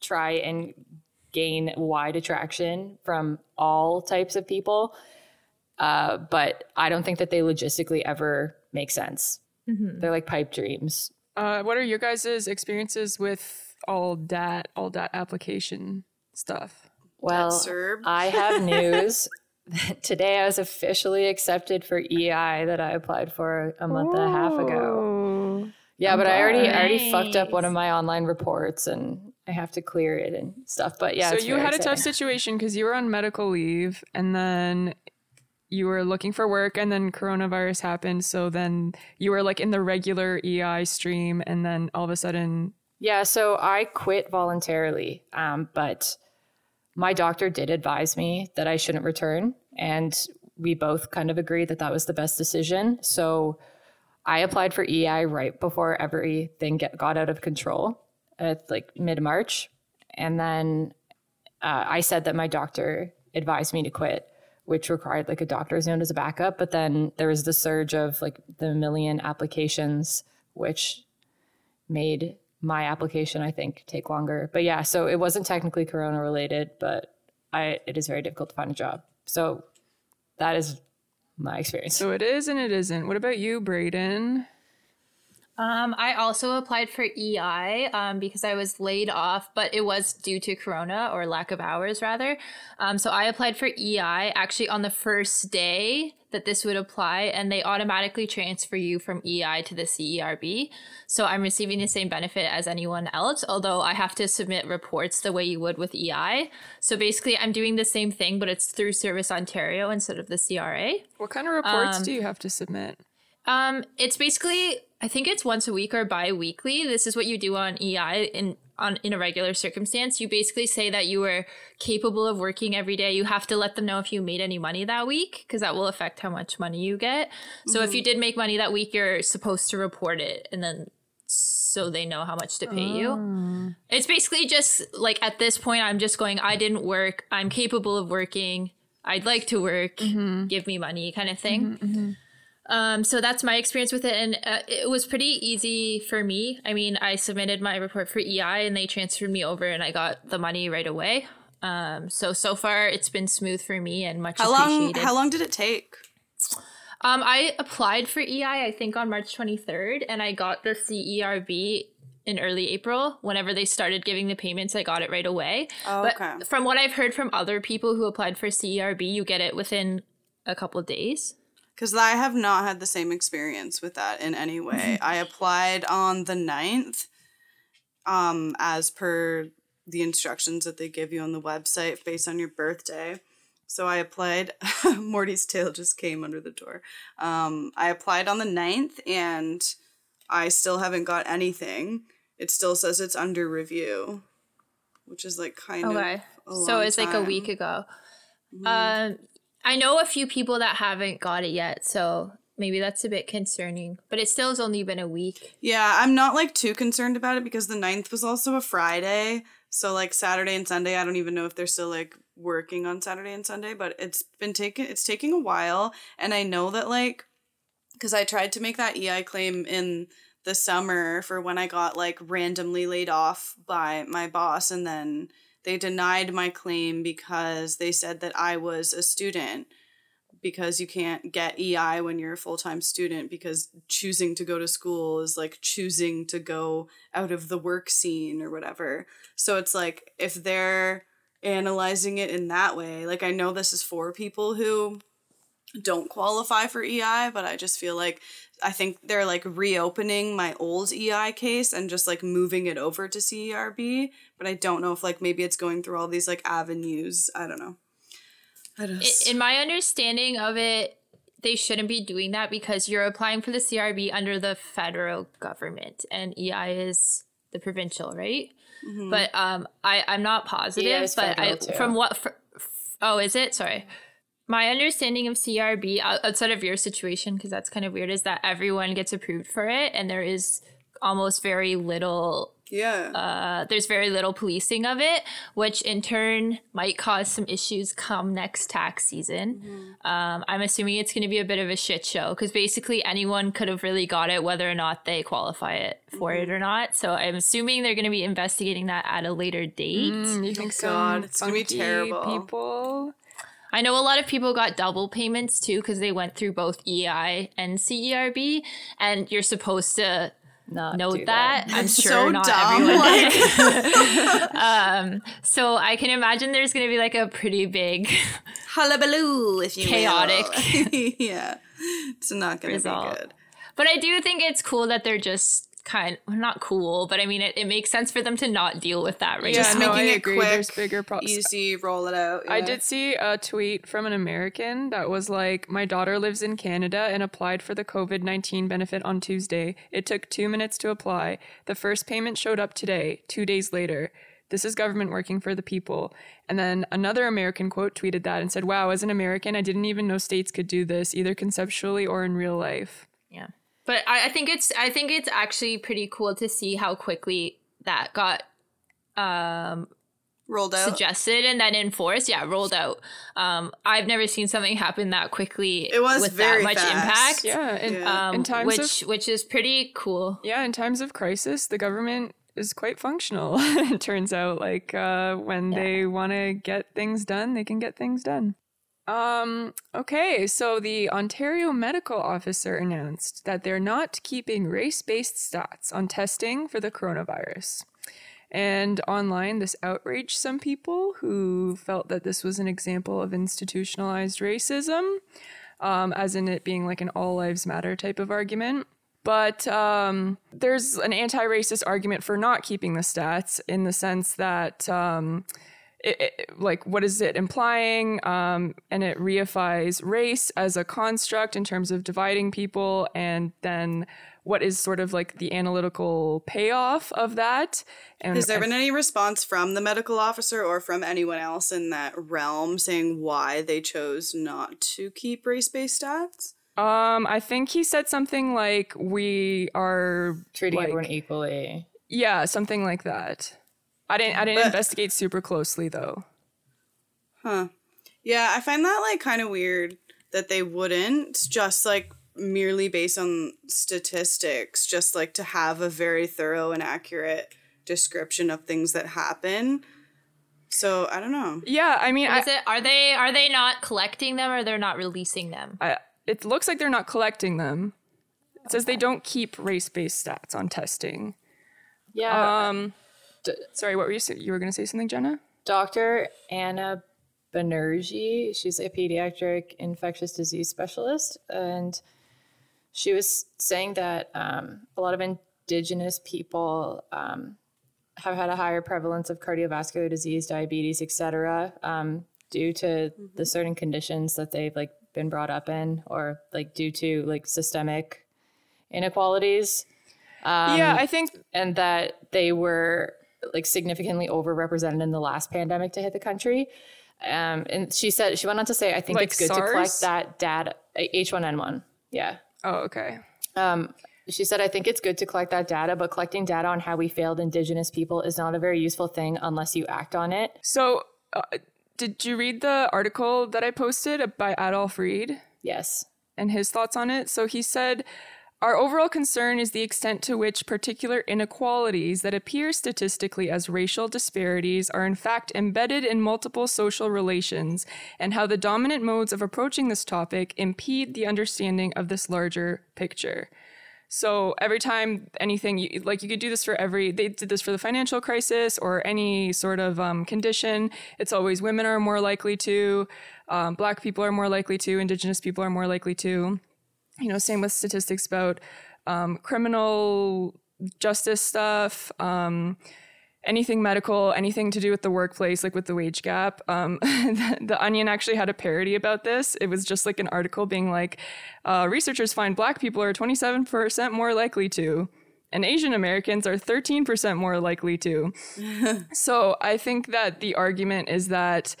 try and gain wide attraction from all types of people. Uh, but I don't think that they logistically ever make sense. They're like pipe dreams. Uh, what are your guys' experiences with all that all that application stuff? Well, I have [laughs] news. [laughs] Today I was officially accepted for EI that I applied for a month and a half ago. Yeah, but I already I already fucked up one of my online reports and I have to clear it and stuff. But yeah, so it's you very had a tough situation because you were on medical leave and then you were looking for work and then coronavirus happened. So then you were like in the regular ei stream and then all of a sudden Yeah, so I quit voluntarily, um, but my doctor did advise me that I shouldn't return, and we both kind of agreed that that was the best decision. So I applied for EI right before everything get, got out of control at like mid March, and then uh, I said that my doctor advised me to quit, which required like a doctor's note as a backup. But then there was the surge of like the million applications, which made my application I think take longer. But yeah, so it wasn't technically corona related, but I it is very difficult to find a job. So that is my experience. so it is and it isn't what about you braden Um, I also applied for EI um, because I was laid off, but it was due to Corona or lack of hours, rather. Um, so I applied for EI actually on the first day that this would apply, and they automatically transfer you from EI to the CERB. So I'm receiving the same benefit as anyone else, although I have to submit reports the way you would with EI. So basically, I'm doing the same thing, but it's through Service Ontario instead of the CRA. what kind of reports do you have to submit Um, it's basically I think it's once a week or bi-weekly. This is what you do on EI in on in a regular circumstance. You basically say that you were capable of working every day. You have to let them know if you made any money that week because that will affect how much money you get. So if you mm-hmm. did make money that week, you're supposed to report it and then so they know how much to pay you. Oh. It's basically just like at this point I'm just going I didn't work. I'm capable of working. I'd like to work. Mm-hmm. Give me money kind of thing. Mm-hmm, Um, so that's my experience with it, and uh, it was pretty easy for me. I mean, I submitted my report for EI, and they transferred me over, and I got the money right away. Um, so so far it's been smooth for me and much How long? How long did it take? Um, I applied for EI, I think on March 23rd, and I got the CERB in early April. Whenever they started giving the payments, I got it right away. Oh, but okay. from what I've heard from other people who applied for CERB, you get it within a couple of days. Because I have not had the same experience with that in any way. I applied on the 9th, um, as per the instructions that they give you on the website based on your birthday. So I applied. [laughs] Morty's tail just came under the door. Um, I applied on the 9th and I still haven't got anything. It still says it's under review, which is like kind Okay. of. So it's like a week ago. Um, I know a few people that haven't got it yet, so maybe that's a bit concerning. But it still has only been a week. Yeah, I'm not like too concerned about it because the 9th was also a Friday. So like Saturday and Sunday, I don't even know if they're still like working on Saturday and Sunday, but it's been taking it's taking a while and I know that like cuz I tried to make that EI claim in the summer for when I got like randomly laid off by my boss and then they denied my claim because they said that I was a student because you can't get EI when you're a full time student because choosing to go to school is like choosing to go out of the work scene or whatever. So it's like if they're analyzing it in that way, like I know this is for people who don't qualify for EI, but I just feel like I think they're like reopening my old EI case and just like moving it over to CERB, but I don't know if like maybe it's going through all these like avenues. I don't know. I I- just In my understanding of it, they shouldn't be doing that because you're applying for the CERB under the federal government, and EI is the provincial, right? But um, I I'm not positive, EI is but I from what fr- f- oh is it sorry. My understanding of CERB outside of your situation, because that's kind of weird, is that everyone gets approved for it, and there is almost very little yeah. uh, there's very little policing of it, which in turn might cause some issues come next tax season. Um, I'm assuming it's going to be a bit of a shit show because basically anyone could have really got it, whether or not they qualify it for it or not. So I'm assuming they're going to be investigating that at a later date. Mm, you think Oh God, it's gonna be terrible. People. I know a lot of people got double payments too because they went through both EI and CERB, and you're supposed to not note do that. I'm It's sure so not dumb. everyone [laughs] Like, [laughs] um, So I can imagine there's going to be like a pretty big [laughs] hullabaloo, if you Chaotic. will. yeah, it's not going to be good. But I do think it's cool that they're just kind well, not cool, but I mean it, it makes sense for them to not deal with that right Just now. no, I making it agree. quick, There's bigger problems. Easy, roll it out. I did see a tweet from an American that was like, My daughter lives in Canada and applied for the COVID 19 benefit on Tuesday. It took two minutes to apply. The first payment showed up today, two days later. This is government working for the people. And then another American quote tweeted that and said, Wow, as an American, I didn't even know states could do this, either conceptually or in real life. Yeah. But I, I think it's I think it's actually pretty cool to see how quickly that got um rolled out. suggested and then enforced. Yeah, rolled out. Um I've never seen something happen that quickly It was with very that much fast. impact. Yeah. And, Yeah. Um, in times which of which is pretty cool. yeah, in times of crisis, the government is quite functional. [laughs] it turns out, like uh, when they want to get things done, they can get things done. Um, okay, so the Ontario medical officer announced that they're not keeping race based stats on testing for the coronavirus. And online, this outraged some people who felt that this was an example of institutionalized racism, um, as in it being like an all lives matter type of argument. But um, there's an anti racist argument for not keeping the stats in the sense that. It, it- like what is it implying um, and it reifies race as a construct in terms of dividing people and then what is sort of like the analytical payoff of that and Has there been any response from the medical officer or from anyone else in that realm saying why they chose not to keep race based stats? um i think he said something like we are Treating like- everyone equally. yeah something like that i didn't i didn't But- investigate super closely though Huh. Yeah, I find that like kind of weird that they wouldn't just like merely based on statistics, just like to have a very thorough and accurate description of things that happen. So I don't know. yeah i mean I, it are they are they not collecting them or they're not releasing them? I, it looks like they're not collecting them it says they don't keep race-based stats on testing Yeah. Um, sorry, what were you? You were going to say something, Jenna? Dr. Anna Banerji, she's a pediatric infectious disease specialist, and she was saying that um, a lot of indigenous people um, have had a higher prevalence of cardiovascular disease, diabetes, etc., um, due to the certain conditions that they've like been brought up in, or like due to like systemic inequalities yeah, I think and that they were like significantly overrepresented in the last pandemic to hit the country. Um, and she said she went on to say, I think Like it's good to collect that data, H1N1. Yeah. Oh, okay. Um, she said, I think it's good to collect that data, but collecting data on how we failed Indigenous people is not a very useful thing unless you act on it. So, uh, did you read the article that I posted by Adolph Reed Yes. and his thoughts on it? So he said. Our overall concern is the extent to which particular inequalities that appear statistically as racial disparities are in fact embedded in multiple social relations, and how the dominant modes of approaching this topic impede the understanding of this larger picture. So every time anything, like you could do this for every, they did this for the financial crisis or any sort of um, condition. It's always women are more likely to, um, black people are more likely to, indigenous people are more likely to. You know, same with statistics about um, criminal justice stuff, um, anything medical, anything to do with the workplace, like with the wage gap. Um, [laughs] the, the Onion actually had a parody about this. It was just like an article being like, uh, researchers find black people are 27% more likely to. And Asian Americans are 13% more likely to. [laughs] so I think that the argument is that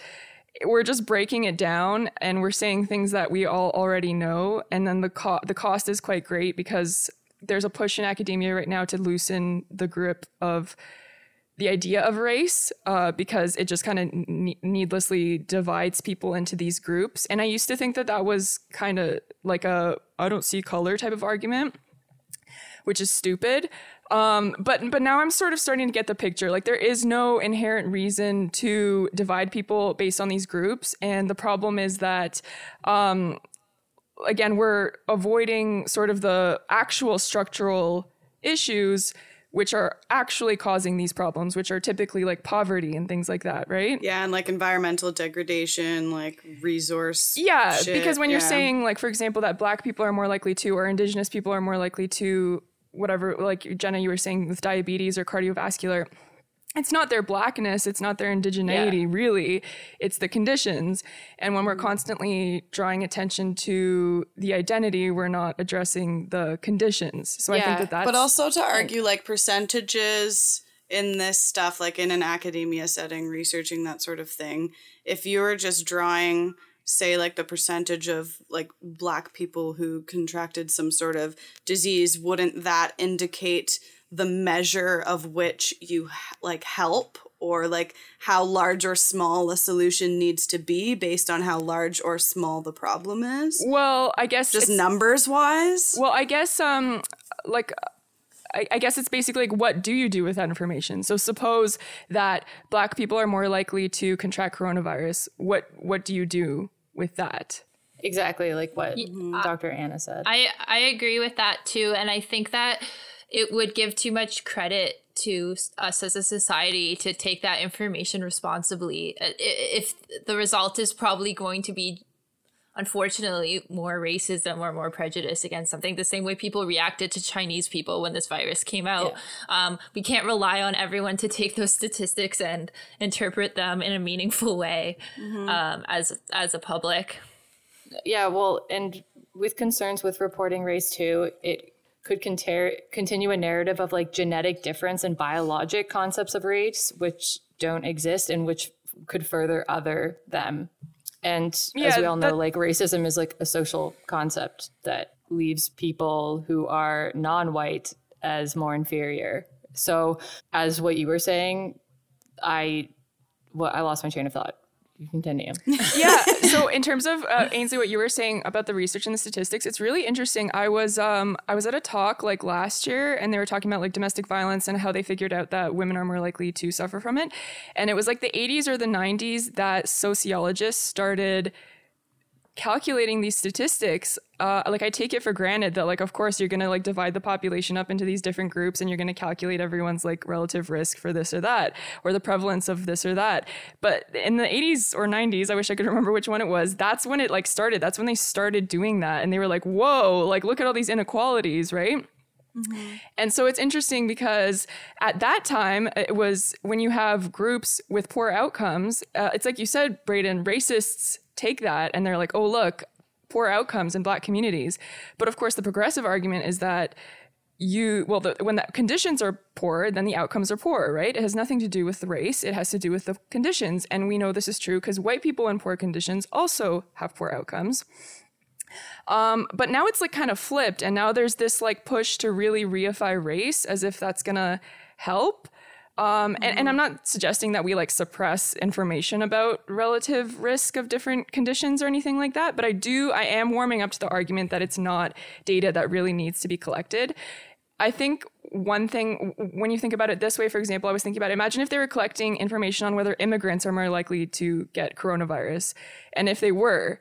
we're just breaking it down and we're saying things that we all already know. And then the, co- the cost is quite great because there's a push in academia right now to loosen the grip of the idea of race uh, because it just kind of ne- needlessly divides people into these groups. And I used to think that that was kind of like a I don't see color type of argument, which is stupid. Um, but but now I'm sort of starting to get the picture. Like there is no inherent reason to divide people based on these groups, and the problem is that. Um, again, we're avoiding sort of the actual structural issues which are actually causing these problems, which are typically like poverty and things like that, right? Yeah, and like environmental degradation, like resource. Yeah, shit, because when you're saying, like, for example, that black people are more likely to, or indigenous people are more likely to, whatever, like Jenna, you were saying with diabetes or cardiovascular, it's not their blackness, it's not their indigeneity, really. It's the conditions. And when we're mm-hmm. constantly drawing attention to the identity, we're not addressing the conditions. So I think that that's. But also to argue like percentages in this stuff, like in an academia setting, researching that sort of thing, if you're just drawing, say, like the percentage of like black people who contracted some sort of disease, wouldn't that indicate the measure of which you like help? Or like how large or small a solution needs to be based on how large or small the problem is? well, I guess. Just numbers wise? Well, I guess um like I, I guess it's basically like what do you do with that information? So suppose that black people are more likely to contract coronavirus. What what do you do with that? Exactly like what mm-hmm. uh, Dr. Anna said. I I agree with that too, and I think that it would give too much credit to us as a society to take that information responsibly. I- i- If the result is probably going to be, unfortunately, more racism or more prejudice against something, the same way people reacted to Chinese people when this virus came out. Um, we can't rely on everyone to take those statistics and interpret them in a meaningful way um, as as a public. Yeah, well, and with concerns with reporting race too, it could continue a narrative of like genetic difference and biologic concepts of race, which don't exist and which could further other them. And as we all know, that- like racism is like a social concept that leaves people who are non-white as more inferior. So, as what you were saying, I well, I lost my train of thought. You continue. [laughs] yeah. So in terms of uh, Ainsley, what you were saying about the research and the statistics, it's really interesting. I was um I was at a talk like last year, and they were talking about like domestic violence and how they figured out that women are more likely to suffer from it. And it was like the 80s or the 90s that sociologists started calculating these statistics uh, like i take it for granted that like of course you're gonna like divide the population up into these different groups and you're gonna calculate everyone's like relative risk for this or that or the prevalence of this or that. But in the 80s or 90s i wish i could remember which one it was that's when it like started. That's when they started doing that. And they were like whoa like look at all these inequalities right? And so it's interesting because at that time, it was when you have groups with poor outcomes, uh, it's like you said, Braden, racists take that and they're like, oh, look, poor outcomes in black communities. But of course, the progressive argument is that you, well, the, when the conditions are poor, then the outcomes are poor, right? It has nothing to do with the race, it has to do with the conditions. And we know this is true because white people in poor conditions also have poor outcomes. Um, but now it's like kind of flipped, and now there's this like push to really reify race as if that's gonna help. Um, and, and I'm not suggesting that we like suppress information about relative risk of different conditions or anything like that, but I do, I am warming up to the argument that it's not data that really needs to be collected. I think one thing, when you think about it this way, for example, I was thinking about imagine if they were collecting information on whether immigrants are more likely to get coronavirus. And if they were,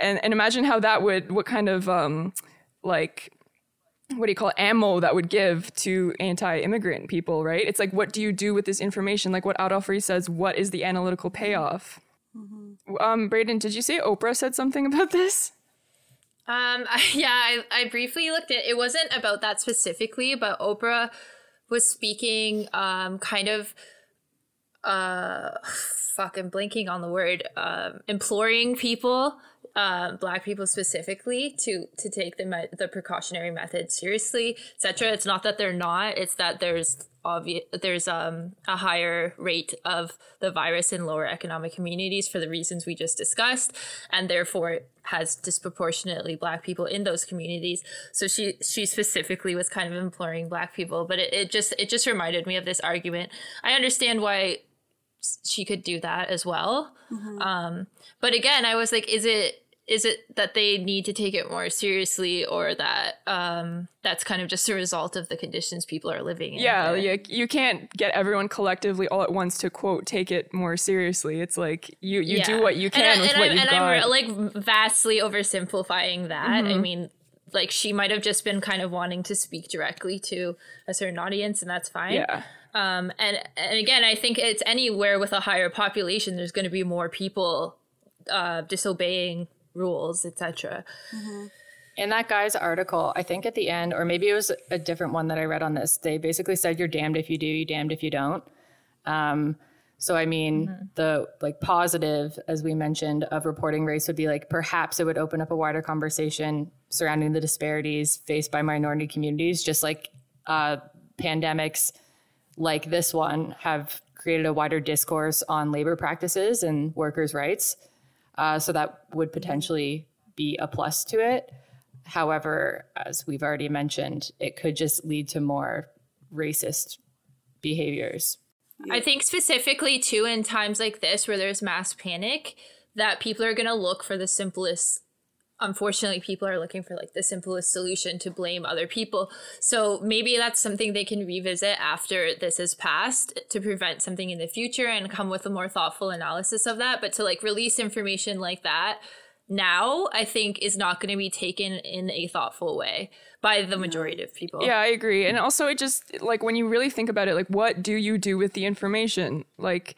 and, and imagine how that would, what kind of um, like, what do you call it, ammo that would give to anti-immigrant people, right? It's like, what do you do with this information? Like what Adolph Reed says, what is the analytical payoff? Um, Braden, did you say Oprah said something about this? Um, [laughs] yeah, I, I briefly looked at it. wasn't about that specifically, but Oprah was speaking, um, kind of, uh, fuck, I'm blanking on the word, um, imploring people, um, black people specifically, to to take the me- the precautionary method seriously, etc. It's not that they're not; it's that there's obvious there's um a higher rate of the virus in lower economic communities for the reasons we just discussed, and therefore has disproportionately black people in those communities. So she she specifically was kind of imploring black people, but it, it just it just reminded me of this argument. I understand why she could do that as well. Um, but again, I was like, is it is it that they need to take it more seriously, or that um, that's kind of just a result of the conditions people are living in? Yeah, you, you can't get everyone collectively all at once to quote take it more seriously. It's like you you do what you And can I- with and what I'm, you've and got. I'm like vastly oversimplifying that. Mm-hmm. I mean, like she might have just been kind of wanting to speak directly to a certain audience and that's fine Yeah. Um and and again i think it's anywhere with a higher population there's going to be more people uh disobeying rules etc In that guy's article, I think at the end, or maybe it was a different one that I read on this, they basically said you're damned if you do, you're damned if you don't. Um, so I mean, the like positive, as we mentioned, of reporting race would be like perhaps it would open up a wider conversation surrounding the disparities faced by minority communities, just like uh, pandemics like this one have created a wider discourse on labor practices and workers' rights. Uh, so that would potentially be a plus to it. However, as we've already mentioned, it could just lead to more racist behaviors. I think specifically too in times like this where there's mass panic that people are going to look for the simplest unfortunately people are looking for like the simplest solution to blame other people. So maybe that's something they can revisit after this is passed to prevent something in the future and come with a more thoughtful analysis of that, but to like release information like that now I think is not going to be taken in a thoughtful way by the majority of people. Yeah, I agree. And also, it just like when you really think about it, like what do you do with the information? Like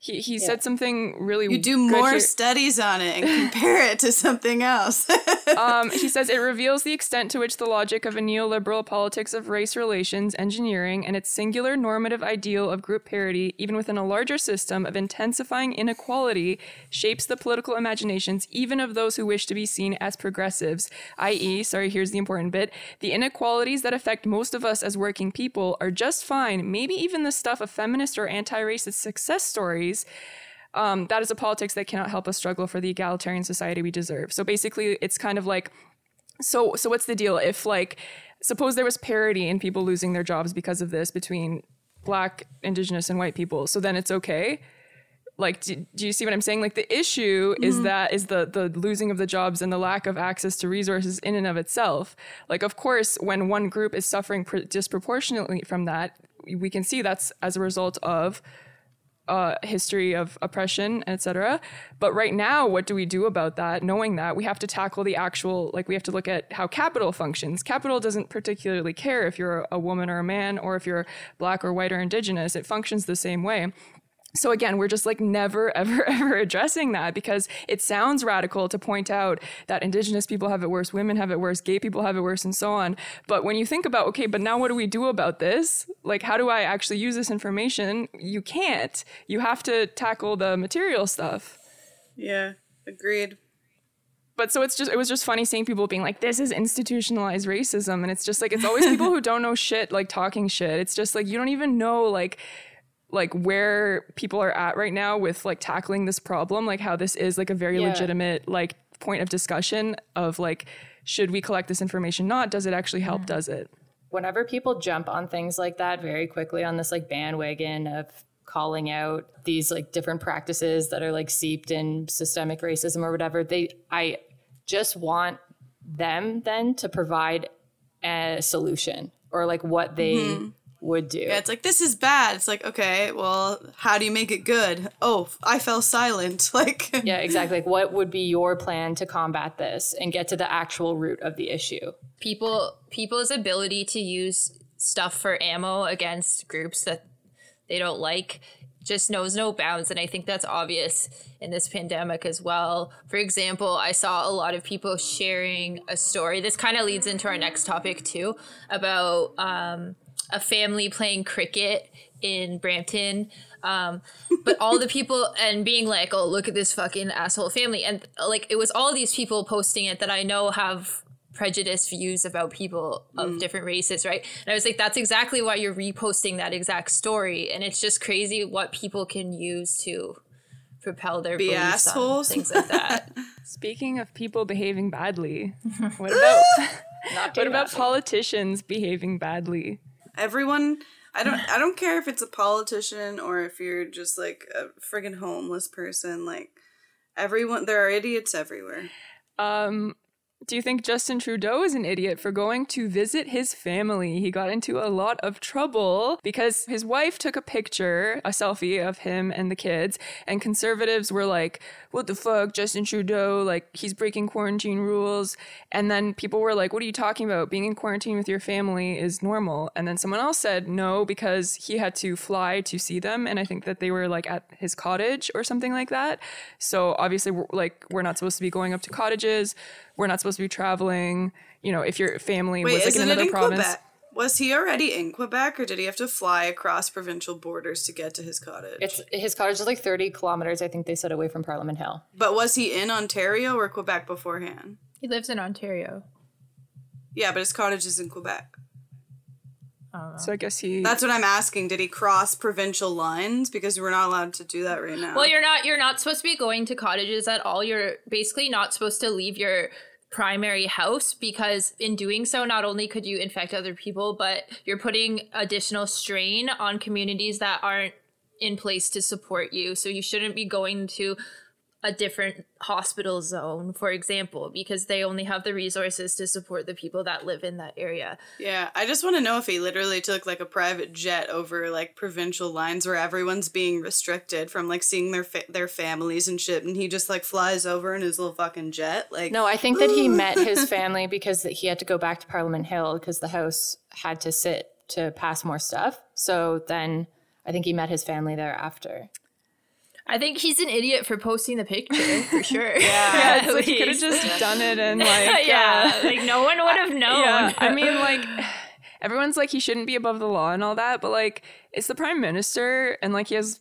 he he said something really. You do more here. studies on it and [laughs] compare it to something else. [laughs] Um, he says it reveals the extent to which the logic of a neoliberal politics of race relations engineering and its singular normative ideal of group parity, even within a larger system of intensifying inequality, shapes the political imaginations even of those who wish to be seen as progressives. I.e., sorry, here's the important bit the inequalities that affect most of us as working people are just fine, maybe even the stuff of feminist or anti racist success stories um, that is a politics that cannot help us struggle for the egalitarian society we deserve. So basically, it's kind of like, so so what's the deal? If like, suppose there was parity in people losing their jobs because of this between black, indigenous, and white people, so then it's okay. Like, do, do you see what I'm saying? Like, the issue is that is the the losing of the jobs and the lack of access to resources in and of itself. Like, of course, when one group is suffering pr- disproportionately from that, we can see that's as a result of uh, history of oppression, etc. But right now, what do we do about that? Knowing that we have to tackle the actual, like we have to look at how capital functions. Capital doesn't particularly care if you're a woman or a man, or if you're black or white or indigenous. It functions the same way. So again, we're just like never, [laughs] ever, ever addressing that because it sounds radical to point out that indigenous people have it worse, women have it worse, gay people have it worse, and so on. But when you think about, okay, but now what do we do about this? Like, how do I actually use this information? You can't. You have to tackle the material stuff. yeah, agreed. But so it's just, it was just funny seeing people being like, this is institutionalized racism. And it's just like, it's always people [laughs] who don't know shit, like talking shit. It's just like, you don't even know, like, like where people are at right now with like tackling this problem like how this is like a very Yeah. legitimate like point of discussion of like should we collect this information not? Does it actually help? Mm-hmm. Does it? Whenever people jump on things like that very quickly on this like bandwagon of calling out these like different practices that are like seeped in systemic racism or whatever they i just want them then to provide a solution or like what they mm-hmm. Would do Yeah, it's like this is bad. It's like okay, well, how do you make it good? Oh, I fell silent. [laughs] Like yeah exactly like what would be your plan to combat this and get to the actual root of the issue people people's ability to use stuff for ammo against groups that they don't like just knows no bounds and i think that's obvious in this pandemic as well for example i saw a lot of people sharing a story this kind of leads into our next topic too about um, a family playing cricket in brampton um, but all the people [laughs] and being like oh look at this fucking asshole family and like it was all these people posting it that i know have prejudiced views about people of different races, right? And I was like, that's exactly why you're reposting that exact story. And it's just crazy what people can use to propel their Be beliefs on assholes. things like that. [laughs] speaking of people behaving badly [laughs] what about what about politicians behaving badly everyone I don't [sighs] I don't care if it's a politician or if you're just like a friggin' homeless person, like everyone there are idiots everywhere. um Do you think Justin Trudeau is an idiot for going to visit his family? He got into a lot of trouble because his wife took a picture, a selfie of him and the kids, and conservatives were like, What the fuck, Justin Trudeau? Like, he's breaking quarantine rules. And then people were like, What are you talking about? Being in quarantine with your family is normal. And then someone else said no because he had to fly to see them. And I think that they were like at his cottage or something like that. So obviously, we're, like, we're not supposed to be going up to cottages we're not supposed to be traveling. You know, if your family Wait, was like in another in province. Quebec? Was he already in Quebec, or did he have to fly across provincial borders to get to his cottage? It's his cottage is like 30 kilometers, I think they said, away from Parliament Hill. but was he in Ontario or Quebec beforehand? He lives in Ontario. Yeah, but his cottage is in Quebec. So I guess he. That's what I'm asking. Did he cross provincial lines? Because we're not allowed to do that right now. Well, you're not you're not supposed to be going to cottages at all. You're basically not supposed to leave your primary house because in doing so not only could you infect other people, but you're putting additional strain on communities that aren't in place to support you. So you shouldn't be going to a different hospital zone, for example, because they only have the resources to support the people that live in that area. Yeah, I just want to know if he literally took like a private jet over like provincial lines where everyone's being restricted from like seeing their fa- their families and shit, and he just like flies over in his little fucking jet. Like, No, I think that he met [laughs] his family because he had to go back to Parliament Hill because the House had to sit to pass more stuff. So then I think he met his family there after. I think he's an idiot for posting the picture for [laughs] sure. yeah, [laughs] At like he could have just done it and [laughs] like. yeah, uh, like no one would have known. yeah, I mean, like, everyone's like he shouldn't be above the law and all that, but like, it's the prime minister, and like he has,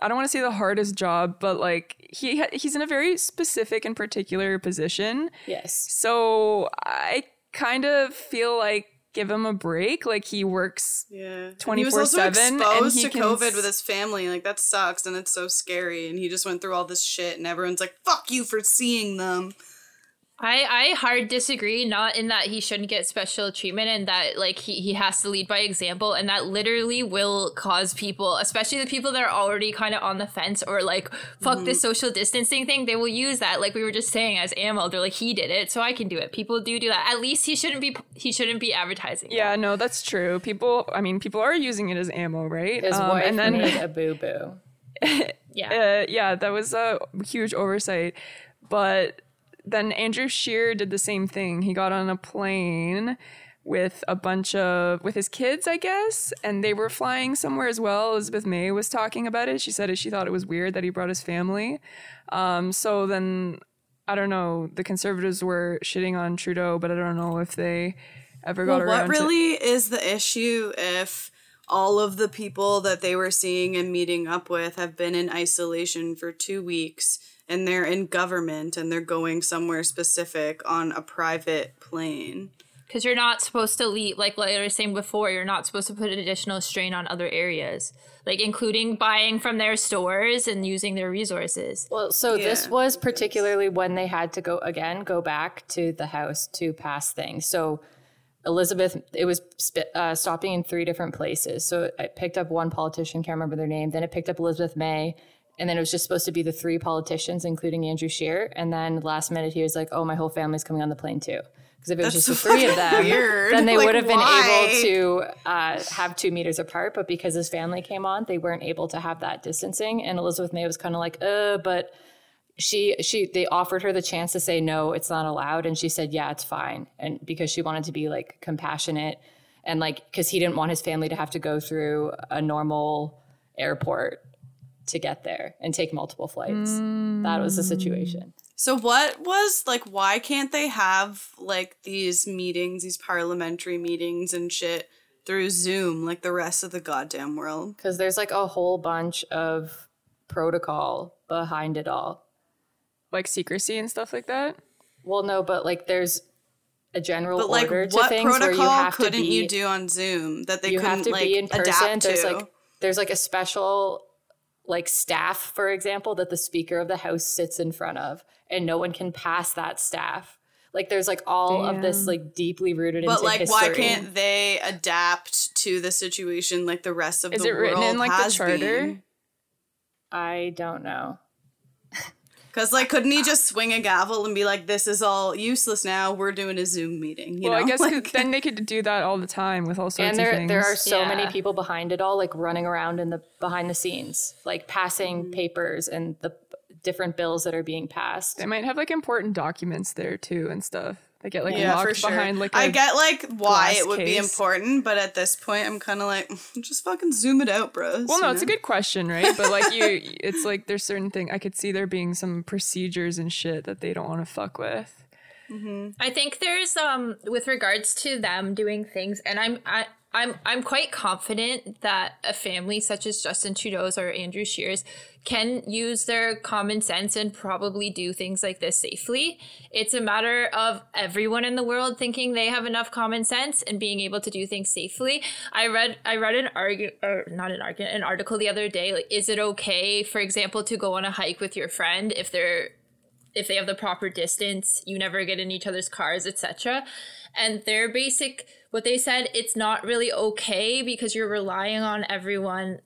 I don't want to say the hardest job, but like he ha- he's in a very specific and particular position. Yes. So I kind of feel like give him a break. Like he works. yeah, he was also 24/7, and exposed he to can COVID with his family. Like that sucks, and it's so scary. And he just went through all this shit, and everyone's like, "Fuck you for seeing them." I, I hard disagree, not in that he shouldn't get special treatment and that like he, he has to lead by example and that literally will cause people, especially the people that are already kind of on the fence or like fuck Mm-hmm. this social distancing thing, they will use that. Like we were just saying as ammo. they're like he did it, so I can do it. People do do that. At least he shouldn't be he shouldn't be advertising. Yeah, no, that's true. People, I mean, people are using it as ammo, right? His Um, wife and then made [laughs] a boo boo. [laughs] Yeah. uh, yeah, that was a huge oversight. But then Andrew Scheer did the same thing. He got on a plane with a bunch of with his kids, I guess, and they were flying somewhere as well. Elizabeth May was talking about it. She said she thought it was weird that he brought his family. Um, so then I don't know. The conservatives were shitting on Trudeau, but I don't know if they ever got Well, around what to really is the issue if all of the people that they were seeing and meeting up with have been in isolation for two weeks and they're in government and they're going somewhere specific on a private plane? Because you're not supposed to leave, like what I was saying before, you're not supposed to put additional strain on other areas, like including buying from their stores and using their resources. Well, so this was particularly when they had to go again, go back to the house to pass things. So Elizabeth, it was sp- uh, stopping in three different places. So I picked up one politician, can't remember their name. Then it picked up Elizabeth May, and then it was just supposed to be the three politicians, including Andrew Scheer. And then last minute, he was like, "Oh, my whole family's coming on the plane too." Because if it was That's just the three of them, weird. then they Like, would have been why? able to uh, have two meters apart. But because his family came on, they weren't able to have that distancing. And Elizabeth May was kind of like, "Uh," but she she they offered her the chance to say no it's not allowed and she said yeah it's fine and because she wanted to be like compassionate and like because he didn't want his family to have to go through a normal airport to get there and take multiple flights that was the situation mm. So what was like why can't they have like these meetings, these parliamentary meetings and shit through Zoom like the rest of the goddamn world? because there's like a whole bunch of protocol behind it all like secrecy and stuff like that. well no but like there's a general But like order to things where you protocol have to couldn't be you do on Zoom that they you couldn't have to like be in person. adapt There's to? like there's like a special like staff, for example, that the Speaker of the House sits in front of, and no one can pass that staff. Like there's like all of this like deeply rooted but into like history. why can't they adapt to the situation like the rest of Is the it written world in, like, the has charter? been? I don't know. Because like, couldn't he just swing a gavel and be like, "This is all useless now. We're doing a Zoom meeting." You well, know? I guess [laughs] Like- then they could do that all the time with all sorts and of there things. there are so Yeah. many people behind it all like running around in the behind the scenes like passing Mm-hmm. papers and the different bills that are being passed They might have like important documents there too and stuff. They get like yeah, locked for sure. behind like I a- get like why it would be important, but at this point, I'm kind of like, [laughs] just fucking zoom it out, bros. Well, no, you it's a good question, right? But like you, [laughs] it's like there's certain thing I could see there being some procedures and shit that they don't want to fuck with. I think there's um with regards to them doing things, and I'm I. I'm I'm quite confident that a family such as Justin Trudeau's or Andrew Scheer's can use their common sense and probably do things like this safely. It's a matter of everyone in the world thinking they have enough common sense and being able to do things safely. I read I read an argu or not an argument an article the other day. Like, is it okay, for example, to go on a hike with your friend if they're if they have the proper distance, you never get in each other's cars, etc. And their basic what they said, it's not really okay because you're relying on everyone.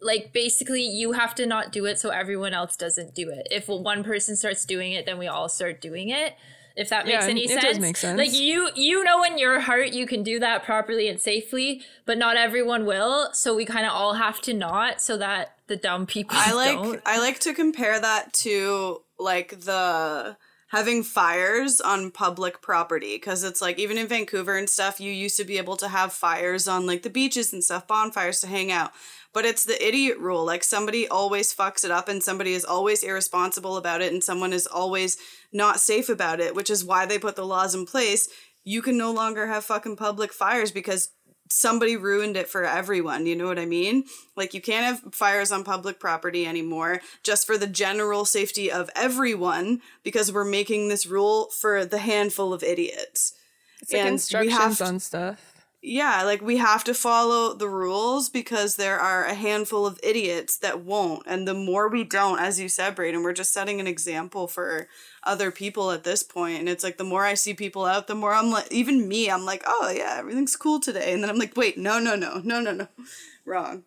Like basically you have to not do it so everyone else doesn't do it. If one person starts doing it, then we all start doing it. If that makes Yeah, any it sense. does make sense. Like you you know in your heart you can do that properly and safely, but not everyone will. So we kind of all have to not so that the dumb people I [laughs] like don't. I like to compare that to like the having fires on public property because it's like even in Vancouver and stuff you used to be able to have fires on like the beaches and stuff bonfires to hang out. But it's the idiot rule like somebody always fucks it up and somebody is always irresponsible about it and someone is always not safe about it which is why they put the laws in place. You can no longer have fucking public fires because somebody ruined it for everyone. You know what I mean? Like you can't have fires on public property anymore just for the general safety of everyone because we're making this rule for the handful of idiots. It's like And we instructions have to- on stuff. Yeah, like we have to follow the rules because there are a handful of idiots that won't. And the more we don't, as you said, Braden, we're just setting an example for other people at this point. And it's like the more I see people out, the more I'm like, even me, I'm like, oh yeah, everything's cool today. And then I'm like, wait, no, no, no, no, no, no, [laughs] wrong.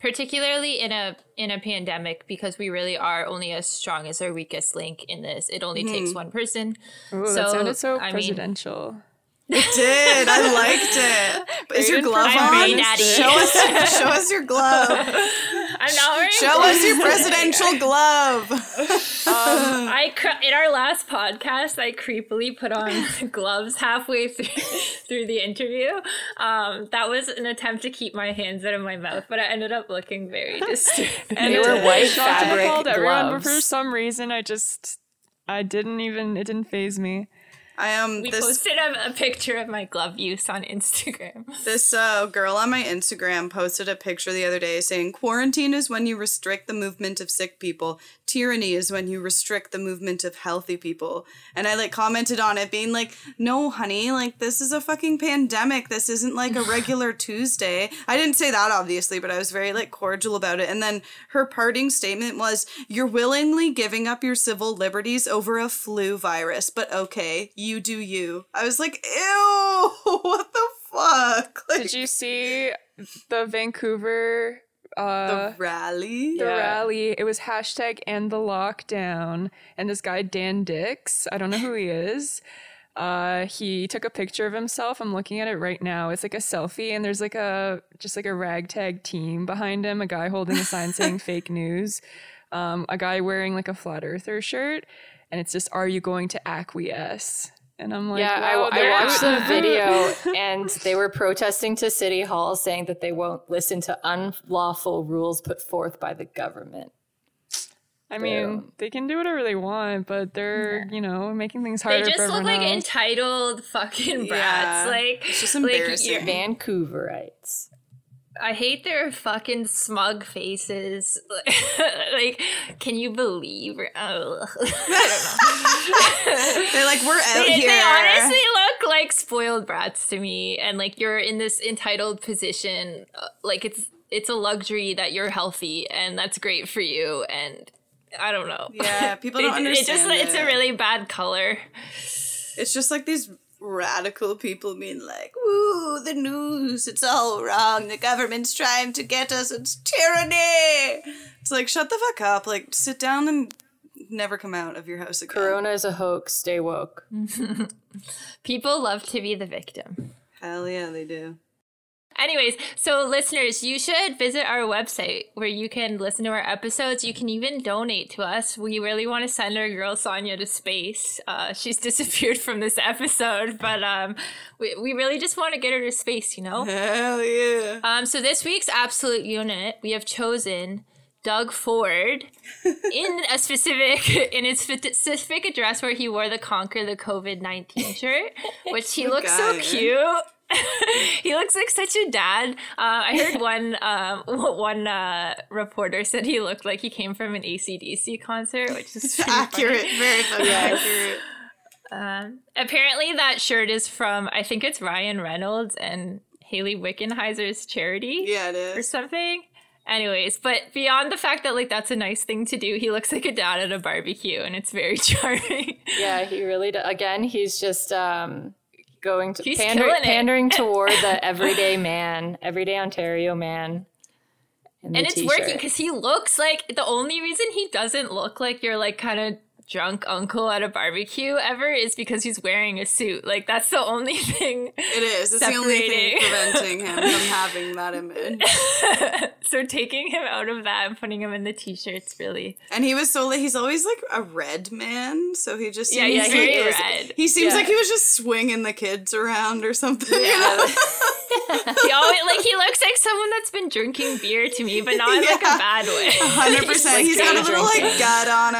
particularly in a in a pandemic because we really are only as strong as our weakest link in this it only takes mm-hmm. one person Ooh, So, that sounded so I mean- presidential. Did I liked it? [laughs] Is your glove on? Brain Daddy. Show us, [laughs] show us your glove. [laughs] i'm not wearing Show us your presidential glove. i cr- in our last podcast i creepily put on gloves halfway through, through the interview um, that was an attempt to keep my hands out of my mouth but i ended up looking very disturbed And They were white it's not my fabric fault, everyone, but for some reason I just I didn't even it didn't phase me. I am we this posted a, a picture of my glove use on instagram [laughs] This uh, girl on my Instagram posted a picture the other day saying, Quarantine is when you restrict the movement of sick people. Tyranny is when you restrict the movement of healthy people. And I like commented on it being like, No, honey, like this is a fucking pandemic. This isn't like a [laughs] regular Tuesday. I didn't say that obviously, but I was very like cordial about it. And then her parting statement was, You're willingly giving up your civil liberties over a flu virus, but okay, you do you. I was like, Ew, [laughs] what the fuck? Like, Did you see the Vancouver uh the rally. the Yeah. rally? It was hashtag and the lockdown. And this guy Dan Dicks, I don't know who he is. Uh, he took a picture of himself. I'm looking at it right now. It's like a selfie, and there's like a just like a ragtag team behind him. A guy holding a sign [laughs] saying "fake news," um, a guy wearing like a flat earther shirt, and it's just "Are you going to acquiesce?" And I'm like, yeah, wow, I, I watched the video [laughs] and they were protesting to City Hall saying that they won't listen to unlawful rules put forth by the government. I mean, they can do whatever they want, but they're you know making things harder. they harder just for look like else. entitled fucking brats Yeah. like It's just like, embarrassing. you're- Vancouverites. I hate their fucking smug faces. [laughs] like, can you believe? Oh, [laughs] I They're like, we're out. They, here. they honestly look like spoiled brats to me, and like you're in this entitled position. uh, Like it's it's a luxury that you're healthy, and that's great for you. And I don't know. Yeah, people [laughs] It- don't it just understand it's a really bad color. It's just like these radical people mean like, "Woo, the news, it's all wrong. The government's trying to get us. It's tyranny." It's like, shut the fuck up. Like, sit down and never come out of your house again. Corona is a hoax. Stay woke. [laughs] People love to be the victim. Hell yeah, they do. Anyways, so listeners, you should visit our website where you can listen to our episodes. You can even donate to us. We really want to send our girl Sonia to space. Uh, she's [laughs] disappeared from this episode, but um, we, we really just want to get her to space, you know? Hell yeah. Um, so this week's absolute unit, we have chosen Doug Ford [laughs] in a specific in a specific address where he wore the conquer the COVID nineteen shirt, [laughs] which he looks so cute. [laughs] he looks like such a dad. Uh, I heard one um, [laughs] one uh, reporter said he looked like he came from an ACDC concert, which is pretty funny. accurate. Very fucking [laughs] accurate. Um, apparently, that shirt is from I think it's Ryan Reynolds and Hayley Wickenheiser's charity Yeah, it or something. Anyways, but beyond the fact that like that's a nice thing to do, he looks like a dad at a barbecue, and it's very charming. Yeah, he really does. Again, he's just um, going to He's pander- pandering [laughs] toward the everyday man, everyday Ontario man. and it's t-shirt. working because he looks like the only reason he doesn't look like you're like kind of drunk uncle at a barbecue ever is because he's wearing a suit. Like that's the only [laughs] thing. It is. It's the only thing preventing him from [laughs] having that image. [laughs] so taking him out of that and putting him in the t-shirts really. And he was so like he's always like a red man, so he just Yeah, seems yeah, like he was- red. He seems Yeah. like he was just swinging the kids around or something. you know? [laughs] He always like he looks like someone that's been drinking beer to me, but not in like a bad way. Hundred [laughs] percent. He's got a little like gut on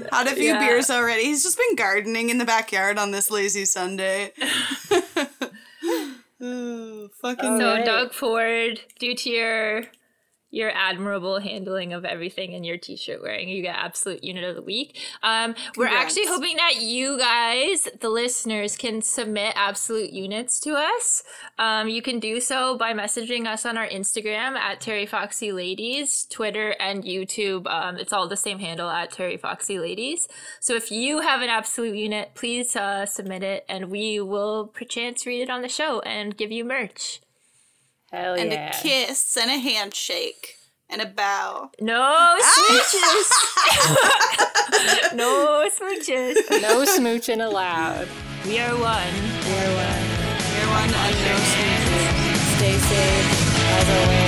him. Had a few Yeah. beers already. He's just been gardening in the backyard on this lazy Sunday. [laughs] [sighs] oh, fucking So Alright. Doug Ford, due to your your admirable handling of everything in your t-shirt wearing, you get absolute unit of the week. Um, we're Congrats. actually hoping that you guys, the listeners, can submit absolute units to us. Um, you can do so by messaging us on our Instagram at Terry Foxy Ladies, Twitter and YouTube. Um, it's all the same handle at Terry Foxy Ladies. So if you have an absolute unit, please uh, submit it, and we will perchance read it on the show and give you merch. Hell and yeah. a kiss and a handshake and a bow. No ah! smooches. [laughs] no smooches. no smooching allowed. We are one. We are one and no smooches. Stay safe, as always.